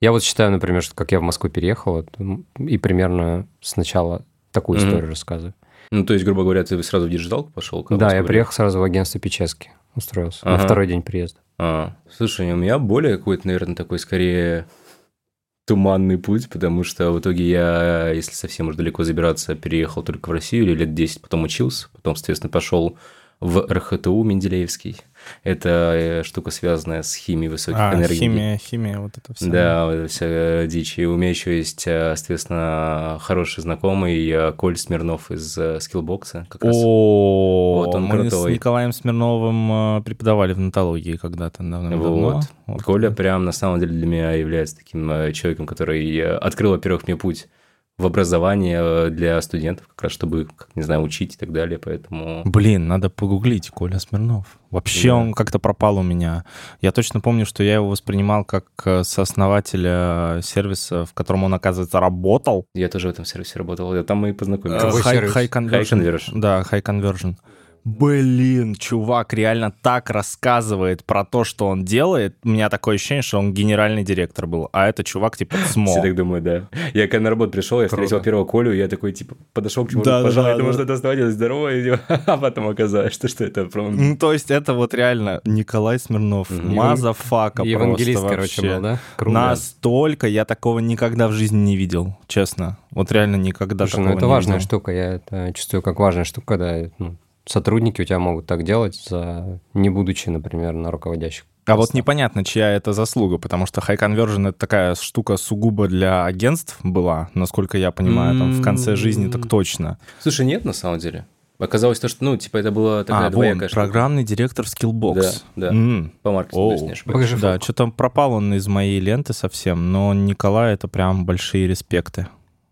Я вот считаю, например, что как я в Москву переехал, и примерно сначала такую mm-hmm. историю рассказываю. Ну, то есть, грубо говоря, ты сразу в диджиталку пошел? Да, я приехал сразу в агентство Печески, устроился ага. на второй день приезда. А, слушай, у меня более какой-то, наверное, такой скорее туманный путь, потому что в итоге я, если совсем уж далеко забираться, переехал только в Россию или лет 10, потом учился, потом, соответственно, пошел в РХТУ Менделеевский. Это э, штука, связанная с химией высоких а, энергий. химия, химия, вот это все. Да, вот это вся дичь. И у меня еще есть, э, соответственно, хороший знакомый э, Коль Смирнов из скиллбокса. Как раз. О, вот он мы крутой. с Николаем Смирновым преподавали в натологии когда-то давно. Вот. Коля прям на самом деле для меня является таким человеком, который открыл, во-первых, мне путь в образование э, для студентов, как раз чтобы, как, не знаю, учить и так далее, поэтому... Блин, надо погуглить Коля Смирнов. Вообще да. он как-то пропал у меня. Я точно помню, что я его воспринимал как э, сооснователя сервиса, в котором он, оказывается, работал. Я тоже в этом сервисе работал, там мы и познакомились. High, high, conversion. high Conversion. Да, High Conversion блин, чувак реально так рассказывает про то, что он делает. У меня такое ощущение, что он генеральный директор был, а это чувак типа СМО. Все так думают, да. Я когда на работу пришел, я Круто. встретил первого Колю, я такой типа подошел к чему-то, да, пожалуй, да, думал, да. что это оставались здорово, а потом оказалось, что, что это прям... Ну, то есть это вот реально Николай Смирнов, mm-hmm. motherfucker Евангелист, просто короче, был, да? Круто. Настолько я такого никогда в жизни не видел, честно. Вот реально никогда Слушай, ну это важная видел. штука, я это чувствую как важная штука, когда ну, сотрудники у тебя могут так делать, за, не будучи, например, на руководящих. А вот непонятно, чья это заслуга, потому что High Conversion — это такая штука сугубо для агентств была, насколько я понимаю, там в конце жизни так точно. Слушай, нет на самом деле. Оказалось то, что, ну, типа, это было такая а, двоякая вон, программный директор Skillbox. Да, да, mm. по маркетингу, Покажи Да, что-то пропал он из моей ленты совсем, но Николай — это прям большие респекты.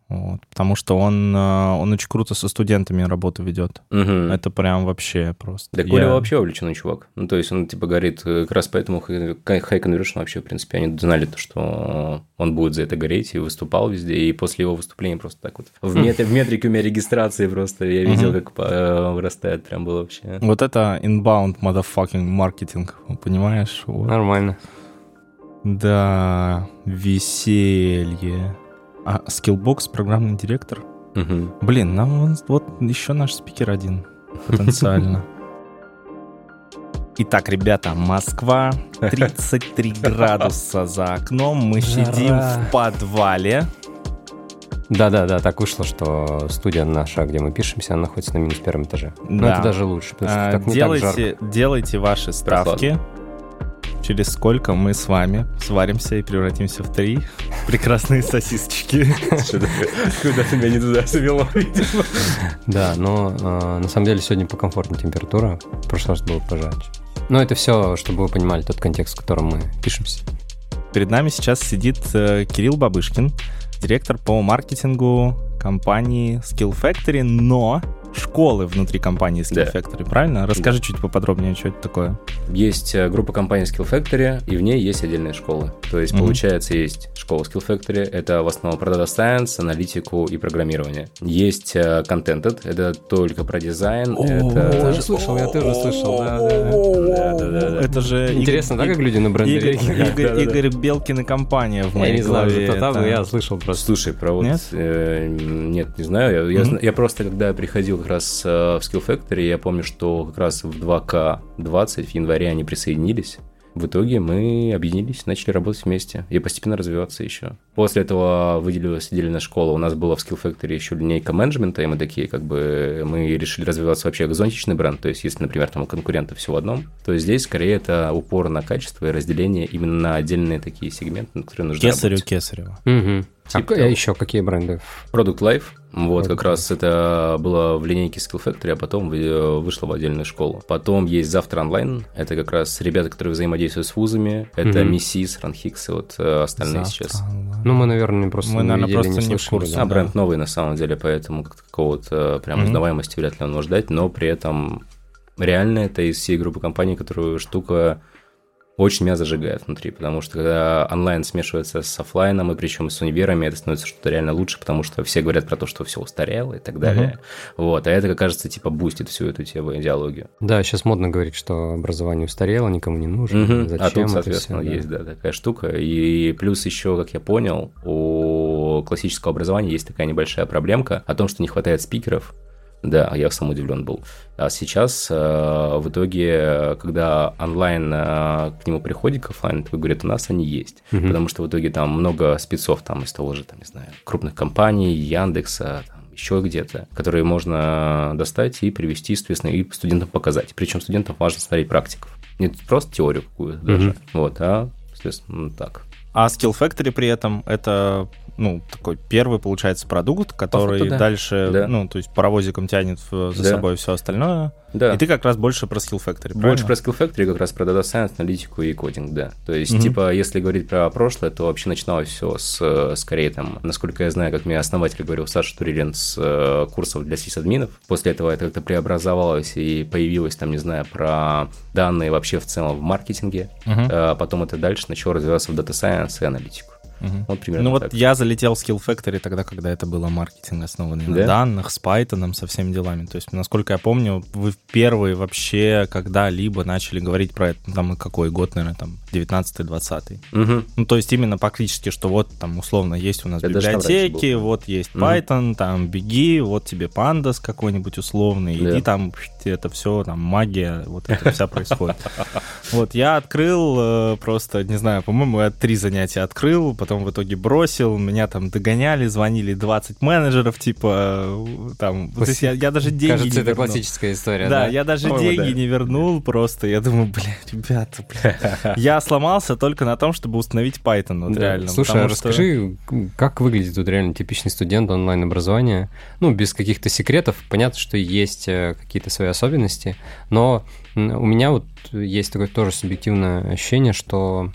Вот, потому что он, э, он очень круто со студентами работу ведет. Угу. Это прям вообще просто. Да, Коля вообще увлеченный чувак. Ну, то есть он, типа, говорит, э, как раз поэтому High Conversion вообще, в принципе, они знали, то, что он будет за это гореть и выступал везде. И после его выступления просто так вот в, мет... в метрике у меня регистрации просто я видел, как э, вырастает. Прям было вообще. Вот это inbound motherfucking маркетинг, понимаешь? Вот. Нормально. Да, веселье. А Skillbox программный директор? Угу. Блин, нам вот еще наш спикер один потенциально. Итак, ребята, Москва, 33 градуса за окном. Мы сидим в подвале. Да-да-да, так вышло, что студия наша, где мы пишемся, она находится на минус первом этаже. Да. Но это даже лучше, потому что а, так не делайте, так жарко. Делайте ваши ставки. Через сколько мы с вами сваримся и превратимся в три прекрасные сосисочки. Куда ты меня не туда завело, Да, но а, на самом деле сегодня покомфортнее температура. В прошлый раз было пожарче. Но это все, чтобы вы понимали тот контекст, в котором мы пишемся. Перед нами сейчас сидит э, Кирилл Бабышкин, директор по маркетингу компании Skill Factory, но школы внутри компании Skill да. Factory, правильно? Расскажи да. чуть поподробнее, что это такое. Есть э, группа компаний Skill Factory, и в ней есть отдельные школы. То есть, mm-hmm. получается, есть школа Skill Factory, это в основном про Data Science, аналитику и программирование. Есть uh, Contented, это только про дизайн. О, это... Я тоже слышал, я тоже слышал, да, да. Это же... Интересно, да, как люди на бренде Игорь Белкин и компания в моей голове. Я не знаю, я слышал просто. Слушай, про вот... Э, нет, не знаю. Я просто, когда приходил как раз э, в Skill Factory, я помню, что как раз в 2К20 в январе они присоединились. В итоге мы объединились, начали работать вместе и постепенно развиваться еще. После этого выделилась отдельная школа. У нас была в Skill Factory еще линейка менеджмента, и мы такие, как бы, мы решили развиваться вообще как зонтичный бренд. То есть, если, например, там у конкурента все в одном, то здесь скорее это упор на качество и разделение именно на отдельные такие сегменты, на которые нужно Кесарю, работать. Кесарева. Угу. Типа, а еще какие бренды? Product Life. Вот, Product как раз это было в линейке Skill Factory, а потом вышло в отдельную школу. Потом есть Завтра онлайн. Это как раз ребята, которые взаимодействуют с вузами. Это угу. Миссис, Ранхикс и вот э, остальные Завтра сейчас. Онлайн. Ну, мы, наверное, просто мы, не наверное, видели, просто не, не в курсе. Да, бренд новый на самом деле, поэтому какого-то прям узнаваемости вряд ли он может дать, но при этом реально это из всей группы компаний, которую штука очень меня зажигает внутри, потому что когда онлайн смешивается с офлайном, и причем с универами, это становится что-то реально лучше, потому что все говорят про то, что все устарело и так далее. Uh-huh. Вот, а это, как кажется, типа бустит всю эту тему, идеологию. Да, сейчас модно говорить, что образование устарело, никому не нужно. Uh-huh. Зачем а тут, соответственно, все, есть, да. да, такая штука. И плюс еще, как я понял, у классического образования есть такая небольшая проблемка о том, что не хватает спикеров, да, я сам удивлен был. А сейчас, э, в итоге, когда онлайн э, к нему приходит к офлайн, то говорит, у нас они есть. Угу. Потому что в итоге там много спецов там из того же, там, не знаю, крупных компаний, Яндекса, там, еще где-то, которые можно достать и привести, соответственно, и студентам показать. Причем студентам важно смотреть практиков. Не просто теорию какую-то даже, вот, а, соответственно, так. А Skill Factory при этом это ну, такой первый, получается, продукт, который факту, да. дальше, да. ну, то есть паровозиком тянет за да. собой все остальное. Да. И ты как раз больше про Skill Factory, Больше про Skill Factory, как раз про Data Science, аналитику и кодинг, да. То есть, mm типа, если говорить про прошлое, то вообще начиналось все с, скорее, там, насколько я знаю, как мне основатель говорил, Саша Турилин, с э, курсов для сисадминов. После этого это как-то преобразовалось и появилось, там, не знаю, про данные вообще в целом в маркетинге. mm А потом это дальше начало развиваться в Data Science и аналитику. Угу. Вот примерно ну так. вот я залетел в Skill Factory тогда, когда это было маркетинг, основанный да? на данных, с Python, со всеми делами. То есть, насколько я помню, вы первые вообще когда-либо начали говорить про это, там, какой год, наверное, там, 19-20. Угу. Ну, то есть именно практически, что вот там условно есть у нас это библиотеки, вот есть угу. Python, там беги, вот тебе Pandas какой-нибудь условный, да. иди там, это все, там магия, вот это вся происходит. Вот, я открыл э, просто, не знаю, по-моему, я три занятия открыл, потом в итоге бросил, меня там догоняли, звонили 20 менеджеров, типа, там, то есть я, я даже деньги Кажется, не это вернул. классическая история, да? Я даже деньги не вернул, просто, я думаю, бля, ребята, бля. Я сломался только на том, чтобы установить Python, вот да. реально. Слушай, а расскажи, что... как выглядит тут реально типичный студент онлайн-образования? Ну, без каких-то секретов, понятно, что есть э, какие-то свои особенности, но у меня вот есть такое тоже субъективное ощущение, что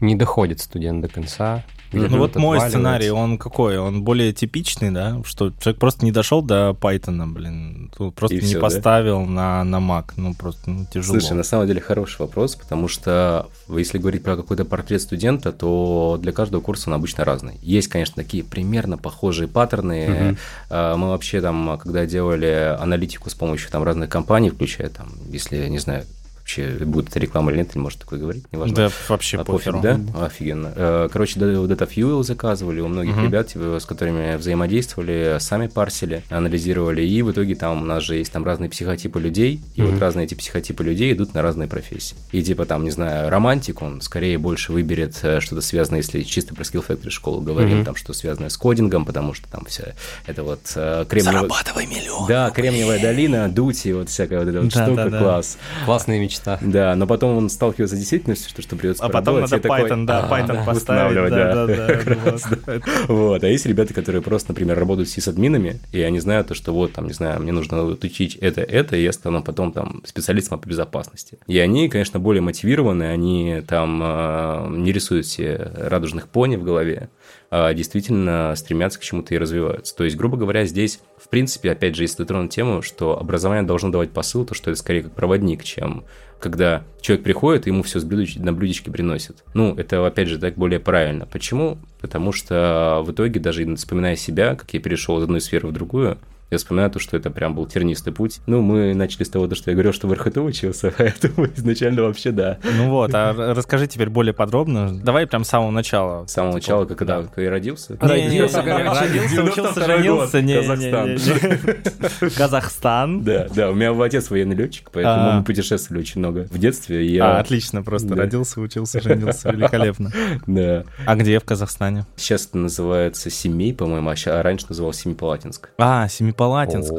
не доходит студент до конца. Ну вот мой сценарий, он какой? Он более типичный, да? Что человек просто не дошел до Python, блин, просто и не все, поставил да? на, на Mac, ну просто ну, тяжело. Слушай, на самом деле хороший вопрос, потому что если говорить про какой-то портрет студента, то для каждого курса он обычно разный. Есть, конечно, такие примерно похожие паттерны. Угу. Мы вообще там, когда делали аналитику с помощью там разных компаний, включая там, если, не знаю, вообще будет это реклама или нет, или может такое говорить, неважно. Да, вообще а, пофиг, да? Офигенно. Э, короче, Data Fuel заказывали у многих угу. ребят, типа, с которыми взаимодействовали, сами парсили, анализировали, и в итоге там у нас же есть там разные психотипы людей, и угу. вот разные эти психотипы людей идут на разные профессии. И типа там, не знаю, романтик, он скорее больше выберет э, что-то связанное, если чисто про Skill Factory школу говорим, угу. там что связанное с кодингом, потому что там все это вот э, кремниевая... Зарабатывай миллион! Да, Кремниевая долина, дути, вот всякая вот эта вот да, штука, да, да. класс. Классные мечты мечта. Да, но потом он сталкивается с действительностью, что, что придется А потом надо Python, да, Python поставить. Да, да, да. Вот, а есть ребята, которые просто, например, работают с сисадминами, и они знают то, что вот, там, не знаю, мне нужно учить это, это, и я стану потом там специалистом по безопасности. И они, конечно, более мотивированы, они там а, не рисуют все радужных пони в голове, а действительно стремятся к чему-то и развиваются. То есть, грубо говоря, здесь, в принципе, опять же, если затронуть тему, что образование должно давать посыл, то что это скорее как проводник, чем когда человек приходит, и ему все с блюдеч... на блюдечке приносят. Ну, это, опять же, так более правильно. Почему? Потому что в итоге, даже вспоминая себя, как я перешел из одной сферы в другую, я вспоминаю то, что это прям был тернистый путь. Ну, мы начали с того, что я говорил, что в РХТ учился, поэтому изначально вообще да. Ну вот, а расскажи теперь более подробно. Давай прям с самого начала. С самого начала, как когда я родился? Родился, родился, учился, женился. Казахстан. Казахстан. Да, да, у меня отец военный летчик, поэтому а. мы путешествовали очень много в детстве. А, отлично, просто родился, учился, женился, великолепно. Да. А где в Казахстане? Сейчас это называется Семей, по-моему, а раньше называлось Семипалатинск. А, Семипалатинск. Палатинск.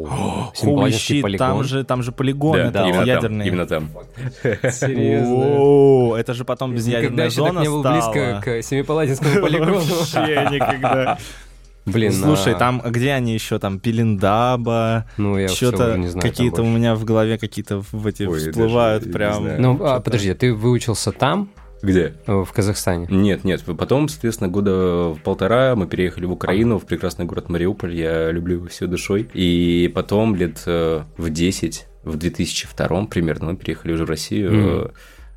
Хули там же, там же полигон, да, это ядерный. Именно там. Серьезно? Это же потом безъядерная зона не был близко к Семипалатинскому полигону. Вообще никогда. Блин, слушай, а... там где они еще там Пелендаба, ну я что-то какие-то у меня в голове какие-то в эти Ой, всплывают прям. Ну а, подожди, а ты выучился там? Где? В Казахстане. Нет, нет. Потом, соответственно, года в полтора мы переехали в Украину, в прекрасный город Мариуполь. Я люблю его всей душой. И потом лет э, в 10, в 2002 примерно, мы переехали уже в Россию. Mm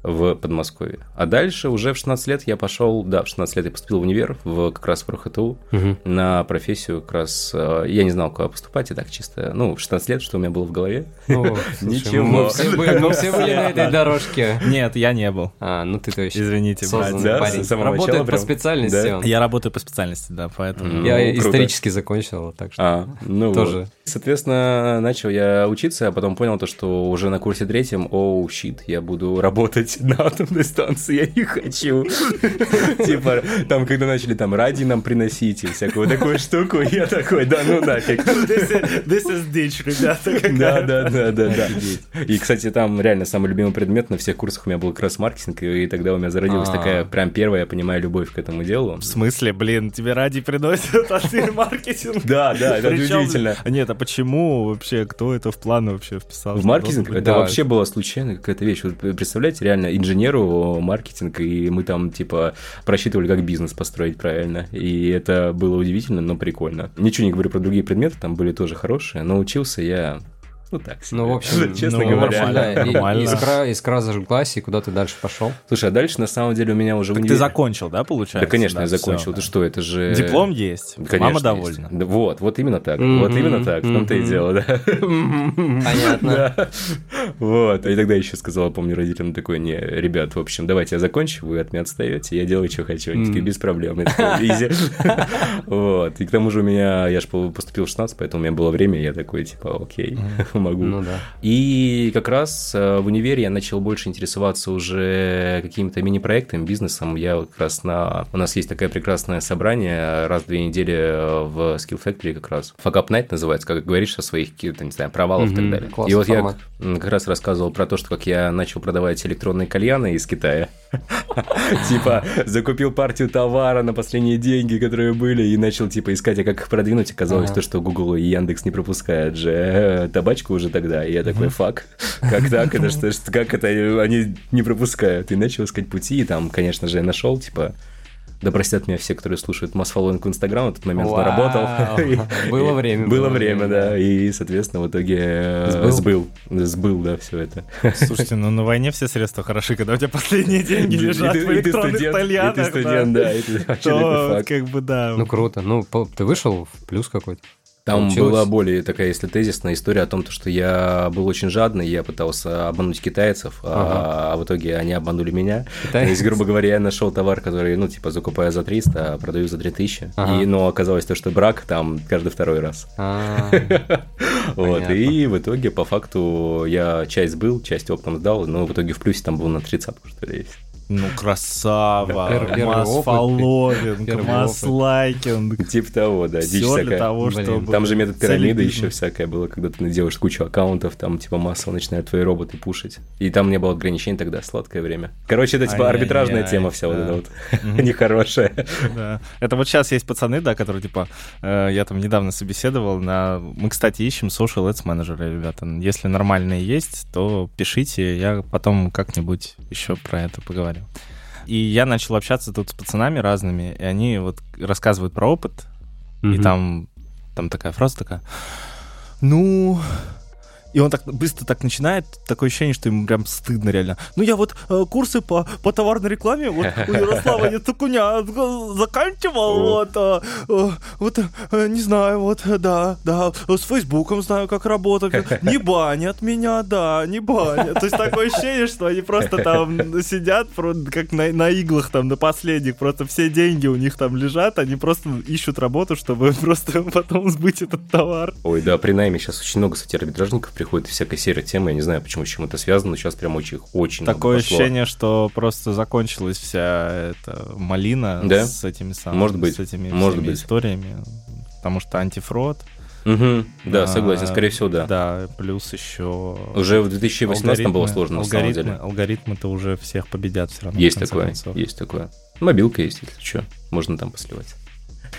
в Подмосковье. А дальше уже в 16 лет я пошел, да, в 16 лет я поступил в универ, в, как раз в РХТУ, угу. на профессию как раз, э, я не знал, куда поступать, и так чисто, ну, в 16 лет, что у меня было в голове. Ничего. Мы все были на этой дорожке. Нет, я не был. А, ну ты точно. Извините, брат. Работает по специальности Я работаю по специальности, да, поэтому... Я исторически закончил, так что а, ну тоже. Соответственно, начал я учиться, а потом понял то, что уже на курсе третьем, оу, щит, я буду работать на атомной станции, я не хочу. Типа, там, когда начали там ради нам приносить и всякую такую штуку, я такой, да ну нафиг. This is ditch, ребята. Да, да, да, да, да. И, кстати, там реально самый любимый предмет на всех курсах у меня был как раз маркетинг, и тогда у меня зародилась а. такая прям первая, я понимаю, любовь к этому делу. В смысле, блин, тебе ради приносят, а ты маркетинг? Да, да, это удивительно. Нет, а почему вообще, кто это в план вообще вписал? В маркетинг? Это вообще была случайная какая-то вещь. Вы представляете, реально, инженеру маркетинг, и мы там, типа, просчитывали, как бизнес построить правильно. И это было удивительно, но прикольно. Ничего не говорю про другие предметы, там были тоже хорошие, но учился я ну так себе. Ну, в общем, честно ну, говоря. Нормально. нормально. искра, искра зажглась, и куда ты дальше пошел? Слушай, а дальше на самом деле у меня уже... Так универ... ты закончил, да, получается? Да, конечно, да, я закончил. Все, ты что, это же... Диплом есть, конечно, мама довольна. Да, вот, вот именно так. Mm-hmm. Вот именно так, в том-то и дело, да. Понятно. да. Вот, и тогда еще сказала, помню, родителям такой, не, ребят, в общем, давайте я закончу, вы от меня отстаете, я делаю, что хочу. Они такие, без проблем. Вот, и к тому же у меня, я же поступил в 16, поэтому у меня было время, я такой, типа, окей, могу. Ну да. И как раз э, в универе я начал больше интересоваться уже какими-то мини-проектами, бизнесом. Я как раз на... У нас есть такое прекрасное собрание раз в две недели э, в Skill Factory как раз. Fuck Up Night называется, как говоришь о своих каких-то, не знаю, провалах и так далее. И вот формат. я как раз рассказывал про то, что как я начал продавать электронные кальяны из Китая. Типа, закупил партию товара на последние деньги, которые были, и начал, типа, искать, а как их продвинуть. Оказалось то, что Google и Яндекс не пропускают же э, табачку уже тогда. И я такой, фак, как так? Это что, как это они не пропускают? И начал искать пути, и там, конечно же, я нашел, типа, да простят меня все, которые слушают масс фолловинг в Инстаграм, в этот момент Вау. наработал. Было время. Было время, да. И, соответственно, в итоге э, сбыл. Сбыл, да, все это. Слушайте, ну на войне все средства хороши, когда у тебя последние деньги лежат в электронных тальянах. И ты студент, да, вообще как бы да. Ну круто. Ну, ты вышел в плюс какой-то? Там Получилось. была более такая, если тезисная история о том, что я был очень жадный, я пытался обмануть китайцев, а, ага. а, в итоге они обманули меня. Китай? То есть, грубо говоря, я нашел товар, который, ну, типа, закупаю за 300, а продаю за 3000. Ага. И, но оказалось то, что брак там каждый второй раз. А. Вот, и в итоге, по факту, я часть был, часть оптом сдал, но в итоге в плюсе там был на 30 что ли, есть. Ну, красава, масс-фолловинг, масс-лайкинг. Типа того, да, дичь Все для того, чтобы... Там же метод пирамиды еще всякое было, когда ты делаешь кучу аккаунтов, там типа массово начинают твои роботы пушить. И там не было ограничений тогда, сладкое время. Короче, это типа арбитражная тема вся вот эта вот, нехорошая. Да. Это вот сейчас есть пацаны, да, которые типа, э, я там недавно собеседовал на... Мы, кстати, ищем social ads менеджеры, ребята. Если нормальные есть, то пишите, я потом как-нибудь еще про это поговорю далее. И я начал общаться тут с пацанами разными, и они вот рассказывают про опыт, mm-hmm. и там, там такая фраза такая, ну, и он так быстро так начинает, такое ощущение, что ему прям стыдно реально. Ну, я вот э, курсы по, по товарной рекламе вот у Ярослава Яцекуня заканчивал, вот, э, э, вот, э, не знаю, вот, да, да, с Фейсбуком знаю, как работать, не банят меня, да, не банят. То есть такое ощущение, что они просто там сидят, как на, на иглах там, на последних, просто все деньги у них там лежат, они просто ищут работу, чтобы просто потом сбыть этот товар. Ой, да, при найме сейчас очень много, кстати, арбитражников приходит всякая серия темы, я не знаю, почему с чем это связано, но сейчас прям очень, очень Такое ощущение, что просто закончилась вся эта малина да? с этими самыми, Может быть. с этими Может быть. историями, потому что антифрод, Угу, да, а, согласен, скорее всего, да. Да, плюс еще... Уже в 2018 было сложно, алгоритмы, на самом деле. Алгоритмы-то уже всех победят все равно. Есть такое, концов. есть такое. Мобилка есть, если что, можно там посливать.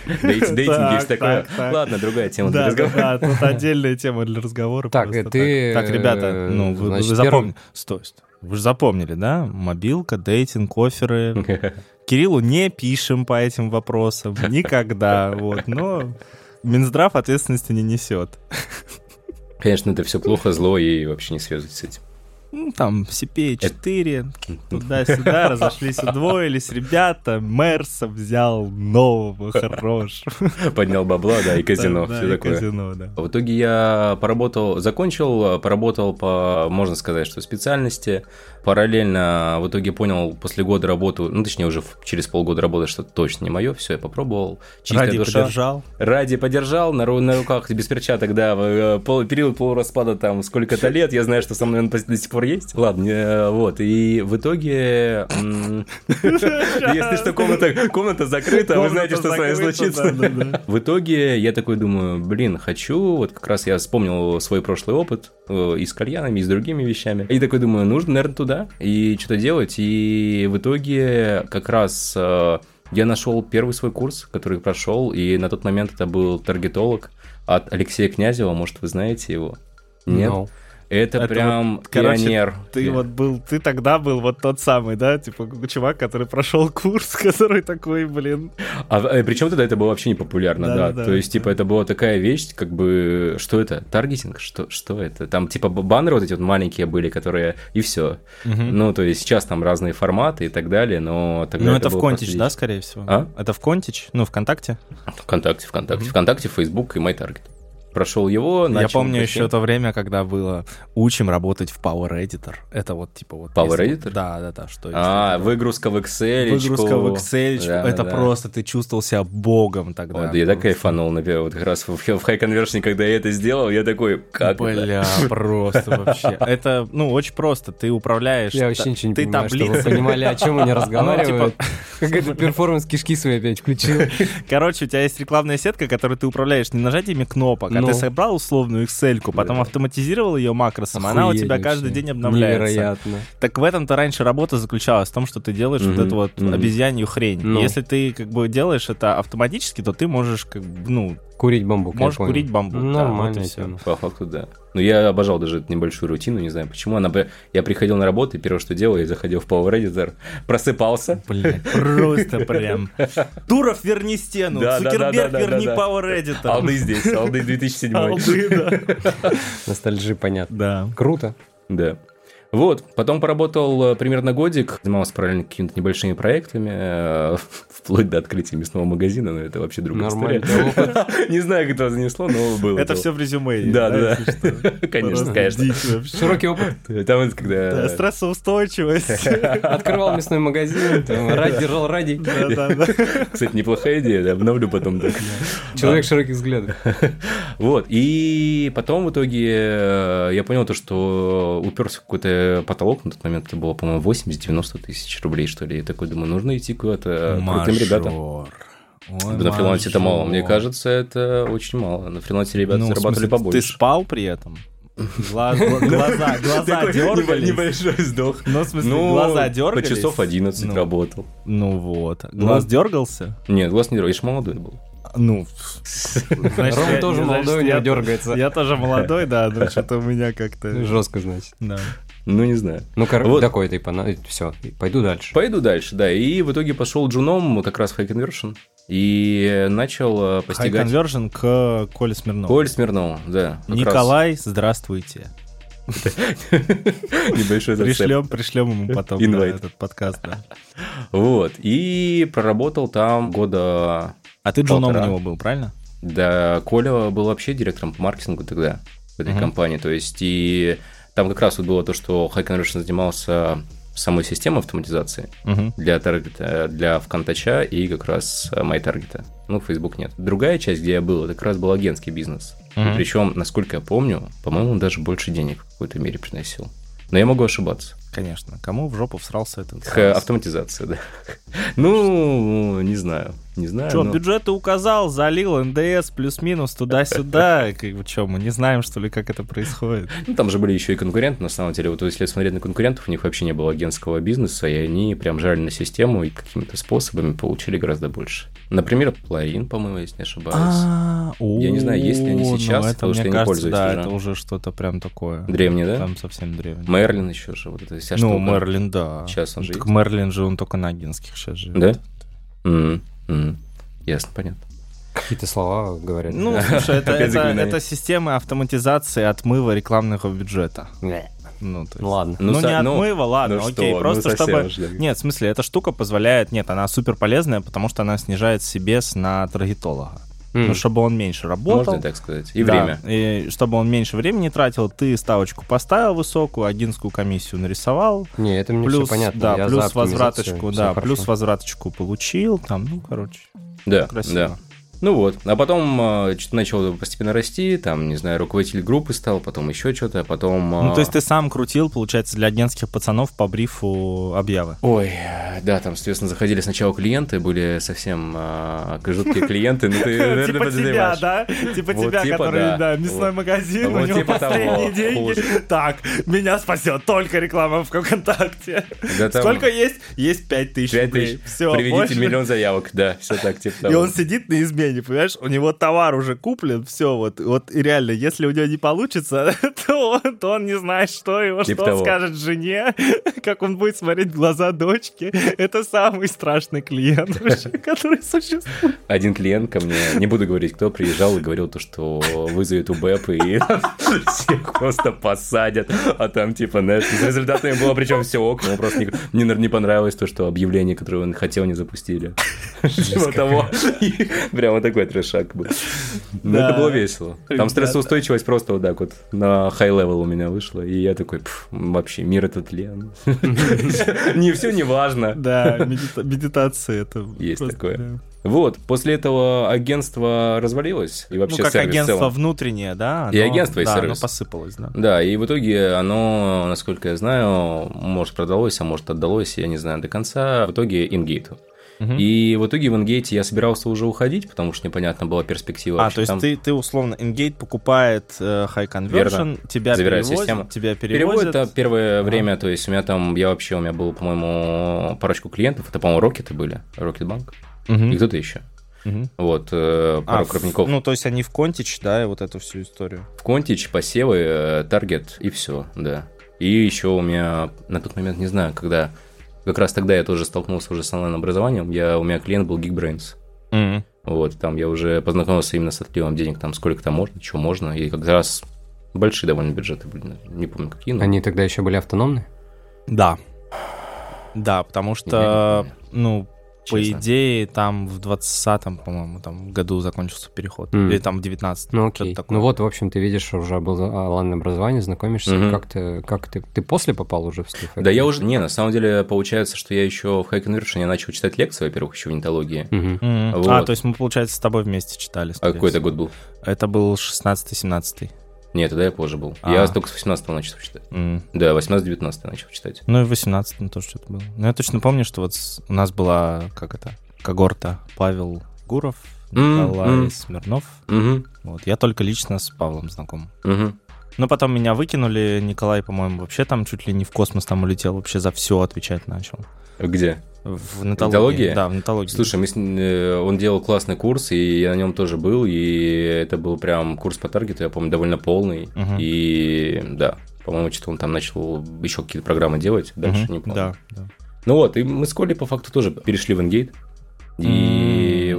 Дейтинг есть такое. Ладно, другая тема для разговора. Да, тут отдельная тема для разговора. Так, ты... Так, ребята, ну, вы запомнили... Стой, стой. Вы же запомнили, да? Мобилка, дейтинг, оферы. Кириллу не пишем по этим вопросам никогда, вот, но Минздрав ответственности не несет. Конечно, это все плохо, зло и вообще не связывать с этим. Ну, там, CPA-4, туда-сюда, разошлись, удвоились, ребята, Мерса взял нового, хорошего. Поднял бабла, да, и казино, Да, все такое. казино, да. В итоге я поработал, закончил, поработал по, можно сказать, что специальности. Параллельно в итоге понял после года работы, ну, точнее, уже через полгода работы, что точно не мое, все, я попробовал. Чистая Ради душа. подержал. Ради подержал, на, ру- на руках без перчаток, да, в, э, пол, период полураспада там сколько-то лет, я знаю, что со мной он до сих пор есть. Ладно, э, вот, и в итоге, если что, комната, закрыта, вы знаете, что с вами случится. В итоге я такой думаю, блин, хочу, вот как раз я вспомнил свой прошлый опыт э, и с кальянами, и с другими вещами. И такой думаю, нужно, наверное, туда и что-то делать. И в итоге как раз э, я нашел первый свой курс, который прошел, и на тот момент это был таргетолог от Алексея Князева, может, вы знаете его? Нет? No. Это, Это прям вот, короче, пионер. Ты вот был, ты тогда был вот тот самый, да, типа чувак, который прошел курс, который такой, блин. А, причем тогда это было вообще не популярно, да. Да-да-да. То есть, типа, это была такая вещь, как бы, что это? Таргетинг? Что, что это? Там, типа, баннеры вот эти вот маленькие были, которые, и все. Ну, то есть, сейчас там разные форматы и так далее, но тогда Ну, это в было Контич, да, скорее всего? А? Это в Контич? Ну, ВКонтакте? ВКонтакте, ВКонтакте, ВКонтакте, Facebook и MyTarget. Прошел его, начал Я помню еще то время, когда было учим работать в Power Editor. Это вот типа вот... Power если- Editor? Да, да, да. Что А, что выгрузка в Excel. Выгрузка в Excel, Да, это да. просто ты чувствовал себя богом тогда. Вот, я так кайфанул, например, вот как раз в, в High Conversion, когда я это сделал, я такой, как это? Бля, просто вообще. Это, ну, очень просто. Ты управляешь... Я вообще ничего не ты понимаю, чтобы вы таблицы. понимали, о чем они разговаривают. типа- Какой-то перформанс кишки свои опять включил. Короче, у тебя есть рекламная сетка, которую ты управляешь не нажатиями кнопок, а Ну. ты собрал условную Excel, потом Да. автоматизировал ее макросом, она у Охуеть тебя каждый день обновляется. Невероятно. Так в этом-то раньше работа заключалась в том, что ты делаешь вот Мгм, эту вот мгм. обезьянью хрень. Ну. Если ты как бы делаешь это автоматически, то ты можешь как бы, ну, Курить бамбук, я можешь понял. курить бамбук. да, Нормальная вот. По факту, да. Но я обожал даже эту небольшую рутину, не знаю почему. Она, я приходил на работу, и первое, что делал, я заходил в Power Editor, просыпался. Блин, просто прям. Туров верни стену, Да, да, да, Цукерберг да, да, верни да. Power Editor. Алды здесь, Алды 2007. Алды, да. Ностальжи, понятно. Да. Круто. Да. Вот, потом поработал э, примерно годик, занимался параллельно какими-то небольшими проектами, э, вплоть до открытия мясного магазина, но это вообще другая Нормально. история. Не знаю, как это занесло, но было. Это все в резюме. есть, Да, да, да. если что. Конечно, конечно. Широкий опыт. Там это когда... Да, Стрессоустойчивость. Открывал мясной магазин, ради, держал ради. Кстати, неплохая идея, да, обновлю потом. Человек широких взглядов. Вот, и потом в итоге э, я понял то, что уперся в какой-то потолок, на тот момент это было, по-моему, 80-90 тысяч рублей, что ли. Я такой думаю, нужно идти куда-то крутым ребятам. Ой, На фрилансе это мало. Мне кажется, это очень мало. На фрилансе ребята Ну, зарабатывали смысле, побольше. Ты спал при этом? Гла- гла- Глаза, глаза дергались. Небольшой вздох. Ну, в смысле, Ну, глаза по дергались. часов 11 Ну. работал. Ну вот. Глаз Ну. дергался? Нет, глаз не дергал, я же молодой был. Ну, значит, Рома я- тоже значит, молодой, у я- него дергается. Я тоже молодой, да, но что-то у меня как-то... Жестко, значит. Да. Ну, не знаю. Ну, короче, Вот. такой ты, все, пойду дальше. Пойду дальше, да. И в итоге пошел джуном как раз High Conversion. И начал э, High постигать... Conversion к Коле Смирнову. Коль Смирнов, да. как раз Николай, здравствуйте. Небольшой зацеп. Пришлем, пришлем ему потом Инвайт. этот подкаст. да. Вот. И проработал там года... А ты джуном у него был, правильно? Да, Коля был вообще директором по маркетингу тогда в этой компании. То есть, и там как раз вот было то, что High Conversion занимался самой системой автоматизации Мгм. для таргета, для ВКонтача и как раз MyTarget. Ну, Facebook нет. Другая часть, где я был, это как раз был агентский бизнес. Мгм. Причем, насколько я помню, по-моему, он даже больше денег в какой-то мере приносил. Но я могу ошибаться. Конечно. Кому в жопу всрался этот? К автоматизации, да. Ну, не знаю. Не знаю. Что, но- бюджеты указал, залил, НДС плюс-минус туда-сюда. Как бы что, мы не знаем, что ли, как это происходит? Ну, там же были еще и конкуренты, на самом деле. Вот если смотреть на конкурентов, у них вообще не было агентского бизнеса, и они прям жали на систему и какими-то способами получили гораздо больше. Например, Пларин, по-моему, если не ошибаюсь. А, Я не знаю, есть ли они ну сейчас, это, потому что я не пользуюсь да, это уже что-то прям такое. Древний, да? Там совсем древний. Мерлин еще же, вот эта вся Ну. Мерлин, да. Сейчас он же. Мерлин же, он только на агентских сейчас живет. Да? М. Ясно, понятно. Какие-то слова говорят. Ну, слушай, это, это, это система автоматизации отмыва рекламного бюджета. Ну, то есть... Ну ладно. Ну, Ну, не со- ну, отмыва, ладно, ну окей, что, просто ну, чтобы... уж, да. Нет, в смысле, эта штука позволяет... Нет, она супер полезная, потому что она снижает себес на таргетолога. М. Ну, чтобы он меньше работал. Можно так сказать. И Да, время. И чтобы он меньше времени тратил, ты ставочку поставил высокую, агентскую комиссию нарисовал, Не, это мне плюс, все понятно. да, я плюс возвраточку, да, плюс возвраточку получил, там, ну, короче, Да, красиво. да. Ну вот, а потом э, что-то начал постепенно расти, там, не знаю, руководитель группы стал, потом еще что-то, потом... Ну, э, то есть ты сам крутил, получается, для агентских пацанов по брифу объявы. Ой, да, там, соответственно, заходили сначала клиенты, были совсем э, жуткие клиенты, ну ты, наверное, Типа тебя, подозреваешь. да? Типа тебя, типа который, да. мясной магазин, у него типа последние деньги. Так, меня спасет только реклама в ВКонтакте. Сколько есть? Есть 5 тысяч рублей. Все, приведите миллион заявок, да, все так, типа И он сидит на измене, понимаешь? У него товар уже куплен, все, вот, вот и реально, если у него не получится, то он, то он не знает, что его, Типа что он того. скажет жене, как он будет смотреть в глаза дочки. Это самый страшный клиент, который существует. Один клиент ко мне, не буду говорить, кто приезжал и говорил то, что вызовет УБЭП и всех просто посадят, а там типа, знаешь, с результатами было причем все ок, ему просто не, наверное, не понравилось то, что объявление, которое он хотел, не запустили. Типа того. И Прямо такой трешак был. Но Да. это было весело. Там стрессоустойчивость просто вот так вот на high level у меня вышла, и я такой, «Пф, вообще, мир это тлен. Не все не важно. Да, медита- медитация это Есть такое. Вот, после этого агентство развалилось, и вообще Ну, как сервис в агентство целом. внутреннее, да? И оно- агентство, и да, сервис. оно посыпалось, да. Да, и в итоге оно, насколько я знаю, может продалось, а может отдалось, я не знаю до конца, в итоге ингейту. И в итоге в ингейте я собирался уже уходить, потому что непонятна была перспектива. А, то есть там. ты, ты условно, Engate покупает э, High Conversion, тебя Заверяет перевозят, систему. тебя перевозят. это первое Ага. время, то есть у меня там, я вообще, у меня было, по-моему, парочку клиентов, это, по-моему, Рокеты были, Рокетбанк, Мгм. и кто-то еще. Мгм. Вот, э, пару А, в- крупников. Ну, то есть они в Контич, да, и вот эту всю историю. В Контич, посевы, э, таргет и все, да. И еще у меня на тот момент, не знаю, когда... Как раз тогда я тоже столкнулся уже с онлайн-образованием. Я, у меня клиент был Geekbrains. Вот, там я уже познакомился именно с отливом денег, там сколько там можно, что можно. И как раз большие довольно бюджеты были, не помню какие, но... Они тогда еще были автономны? Да. Да, потому что, не ну, по честно. идее, там в 20-м, по-моему, там году закончился переход. М. Или там в 19 Ну окей. Ну вот, в общем, ты видишь, уже онлайн образование, знакомишься. Мгм. Как ты, как ты, ты после попал уже в Factory? Да я уже... Не, на самом деле, получается, что я еще в High Conversion я начал читать лекции, во-первых, еще в нетологии. Мгм. Мгм. Вот. А, то есть мы, получается, с тобой вместе читали. А какой это год был? Это был 16-17. Нет, тогда я позже был. А. Я только с 18 начал читать. М. Да, 18-19 начал читать. Ну и в 18 тоже что-то было. Но я точно помню, что вот у нас была, как это, когорта Павел Гуров, Николай м. Смирнов. Угу, Вот. Я только лично с Павлом знаком. угу. Но потом меня выкинули, Николай, по-моему, вообще там чуть ли не в космос там улетел, вообще за все отвечать начал. Где? В нетологии? Нетологии? Да, в нетологии. Слушай, мы с э, он делал классный курс, и я на нем тоже был, и это был прям курс по таргету, я помню, довольно полный. Мгм. И да, по-моему, что-то он там начал еще какие-то программы делать, дальше Мгм. не помню. Да, да. Ну вот, и мы с Колей по факту тоже перешли в Ingate. И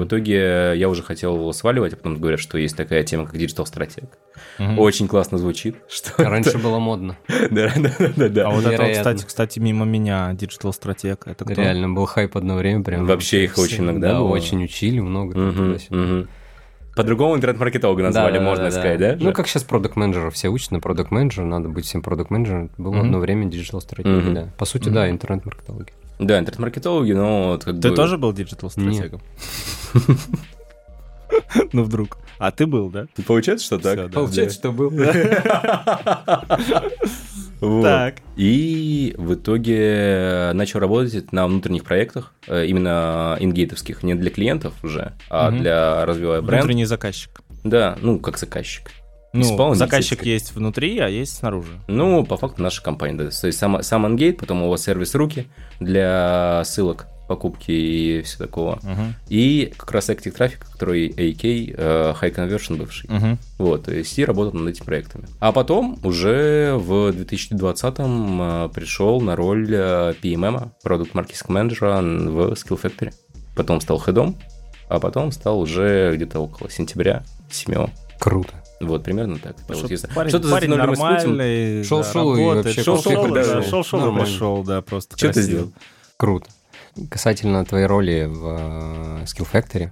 итоге я уже хотел сваливать, а потом говорят, что есть такая тема, как digital стратег. Мгм. Очень классно звучит. Что Раньше было модно. Да, да, да, да, да. А вот это, кстати, кстати, мимо меня, Digital стратег, это кто? Реально был хайп одно время. Прям Вообще их все- очень иногда Да, было. очень учили, много. мгм. По-другому интернет-маркетолога назвали, Да, да, можно да, сказать, да? Ну, как сейчас продукт менеджеров все учат на продукт менеджера надо быть всем продукт менеджером Было Мгм. одно время digital стратегия, Мгм. да. По сути, Мгм. да, интернет-маркетология. Да, интернет-маркетологи, но вот как Ты бы... тоже был digital стратегом? Ну, вдруг. А ты был, да? Получается, что так? Получается, что был. Вот. Так. И в итоге начал работать на внутренних проектах, э, именно ингейтовских, не для клиентов уже, а для развивая бренд. Внутренний заказчик. Да, ну, как заказчик. Ну, заказчик есть внутри, а есть снаружи. Ну, по факту наша компания, да. То есть сам, сам Ingate, потом его сервис руки для ссылок, покупки и все такого. Мгм. И как раз Active Traffic, который AK, э, High Conversion бывший. Мгм. Вот, то есть и работал над этими проектами. А потом уже в 2020-м э, пришел на роль э, PMM, Product Marketing Manager в Skill Factory. Потом стал хедом, а потом стал уже где-то около сентября, 7 Круто. Вот, примерно так. Ну, Вот, что если- парень, Что ты нормальный, Шел-шел и работает. вообще шел-шел, пошел, да, да, шел-шел и нормально. пошел, да, просто Что ты сделал? Круто. Касательно твоей роли в э, Skill Factory,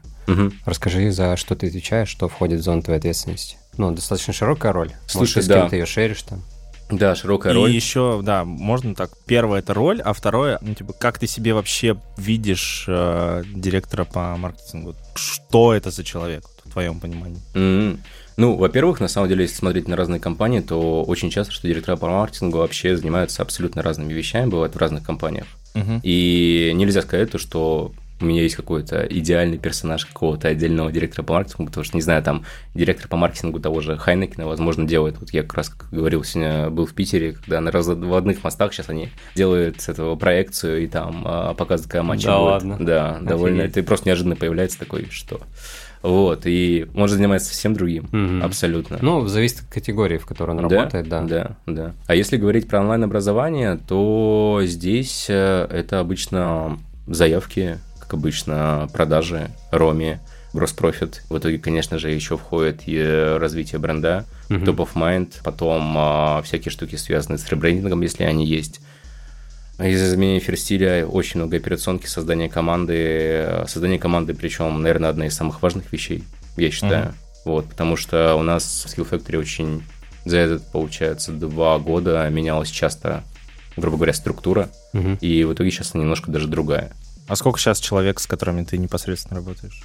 расскажи, за что ты отвечаешь, что входит в зону твоей ответственности. Ну, достаточно широкая роль. Слушай, Может, ты с да. кем-то ее шеришь там. Да, широкая И роль. еще, да, можно так. Первое это роль, а второе, ну, типа, как ты себе вообще видишь э, директора по маркетингу? Что это за человек, твоем понимании? Мгм. Ну, во-первых, на самом деле, если смотреть на разные компании, то очень часто, что директора по маркетингу вообще занимаются абсолютно разными вещами, бывают в разных компаниях. Мгм. И нельзя сказать то, что у меня есть какой-то идеальный персонаж какого-то отдельного директора по маркетингу, потому что, не знаю, там директор по маркетингу того же Хайнекена, возможно, делает. Вот я как раз как говорил, сегодня был в Питере, когда на разводных мостах сейчас они делают с этого проекцию и там а, показывают, какая матча Да будет. ладно? Да, довольно. Офигеть. Это просто неожиданно появляется такой, что... Вот, и он же занимается совсем другим, Мгм. абсолютно. Ну, зависит от категории, в которой он Да, работает, да. Да, да. А если говорить про онлайн-образование, то здесь э, это обычно заявки, как обычно, продажи, роми, гросс-профит. В итоге, конечно же, еще входит и развитие бренда, Мгм. топ of mind, потом а, всякие штуки, связанные с ребрендингом, если они есть. Из изменения ферстиля очень много операционки, создание команды. Создание команды, причем, наверное, одна из самых важных вещей, я считаю. Вот, потому что у нас в Skill Factory очень за этот, получается, два года менялась часто, грубо говоря, структура, Мгм. и в итоге сейчас она немножко даже другая. А сколько сейчас человек, с которыми ты непосредственно работаешь?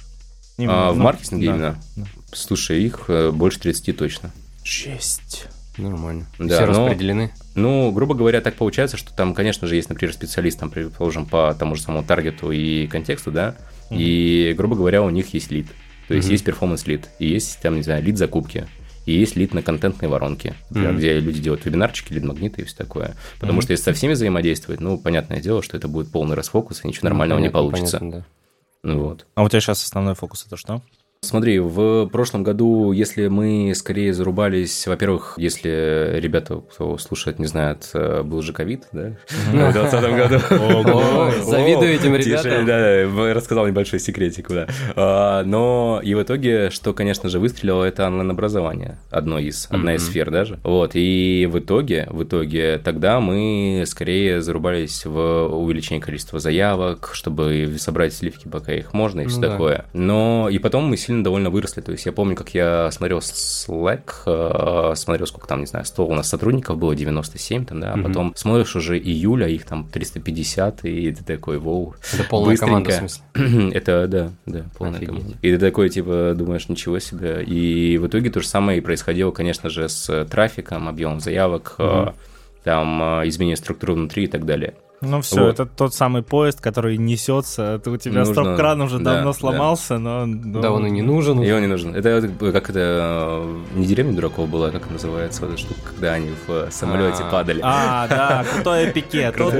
А, в ну, маркетинге да. именно? да. Слушай, их э, больше 30 точно. Жесть. Нормально. Да, Все но- распределены. Ну, грубо говоря, так получается, что там, конечно же, есть, например, специалист, там, предположим, по тому же самому таргету и контексту, да, Мгм. и, грубо говоря, у них есть lead. То есть Мгм. есть performance lead, и есть, там, не знаю, lead закупки, и есть лид на контентной воронке, например, Мгм. где люди делают вебинарчики, лид-магниты и все такое. Потому Мгм. что если со всеми взаимодействовать, ну, понятное дело, что это будет полный расфокус, и ничего нормального Ну, не получится. понятно, да. Ну, вот. А у тебя сейчас основной фокус это что? Смотри, в прошлом году, если мы скорее зарубались, во-первых, если ребята, кто слушает, не знают, э, был же ковид, да, в 2020 году. Завидую этим ребятам. Да, рассказал небольшой секретик, да. А, Но и в итоге, что, конечно же, выстрелило, это онлайн-образование, одно из, одна из сфер даже. Вот, и в итоге, в итоге, тогда мы скорее зарубались в увеличение количества заявок, чтобы собрать сливки, пока их можно, и Ну все да. такое. Но и потом мы сильно довольно выросли. То есть я помню, как я смотрел Slack, э, смотрел, сколько там, не знаю, 100 у нас сотрудников было, 97 там, да, а Мгм. потом смотришь уже июля, их там 350, и ты такой, воу, Это полная команда, в Быстренько. смысле. это, да, да, полная Офигеть. команда. И ты такой, типа, думаешь, ничего себе. И в итоге то же самое и происходило, конечно же, с трафиком, объемом заявок, Мгм. там, э, изменение структуры внутри и так далее. Ну все, Вот. это тот самый поезд, который несется. Это у тебя Нужно- стоп-кран уже да, давно да. сломался, но... но- Да, он и не нужен. И он не нужен. Это как это э, не деревня дураков была, как называется вот эта штука, когда они в э, самолете А. падали. А, да, крутое пике. Вот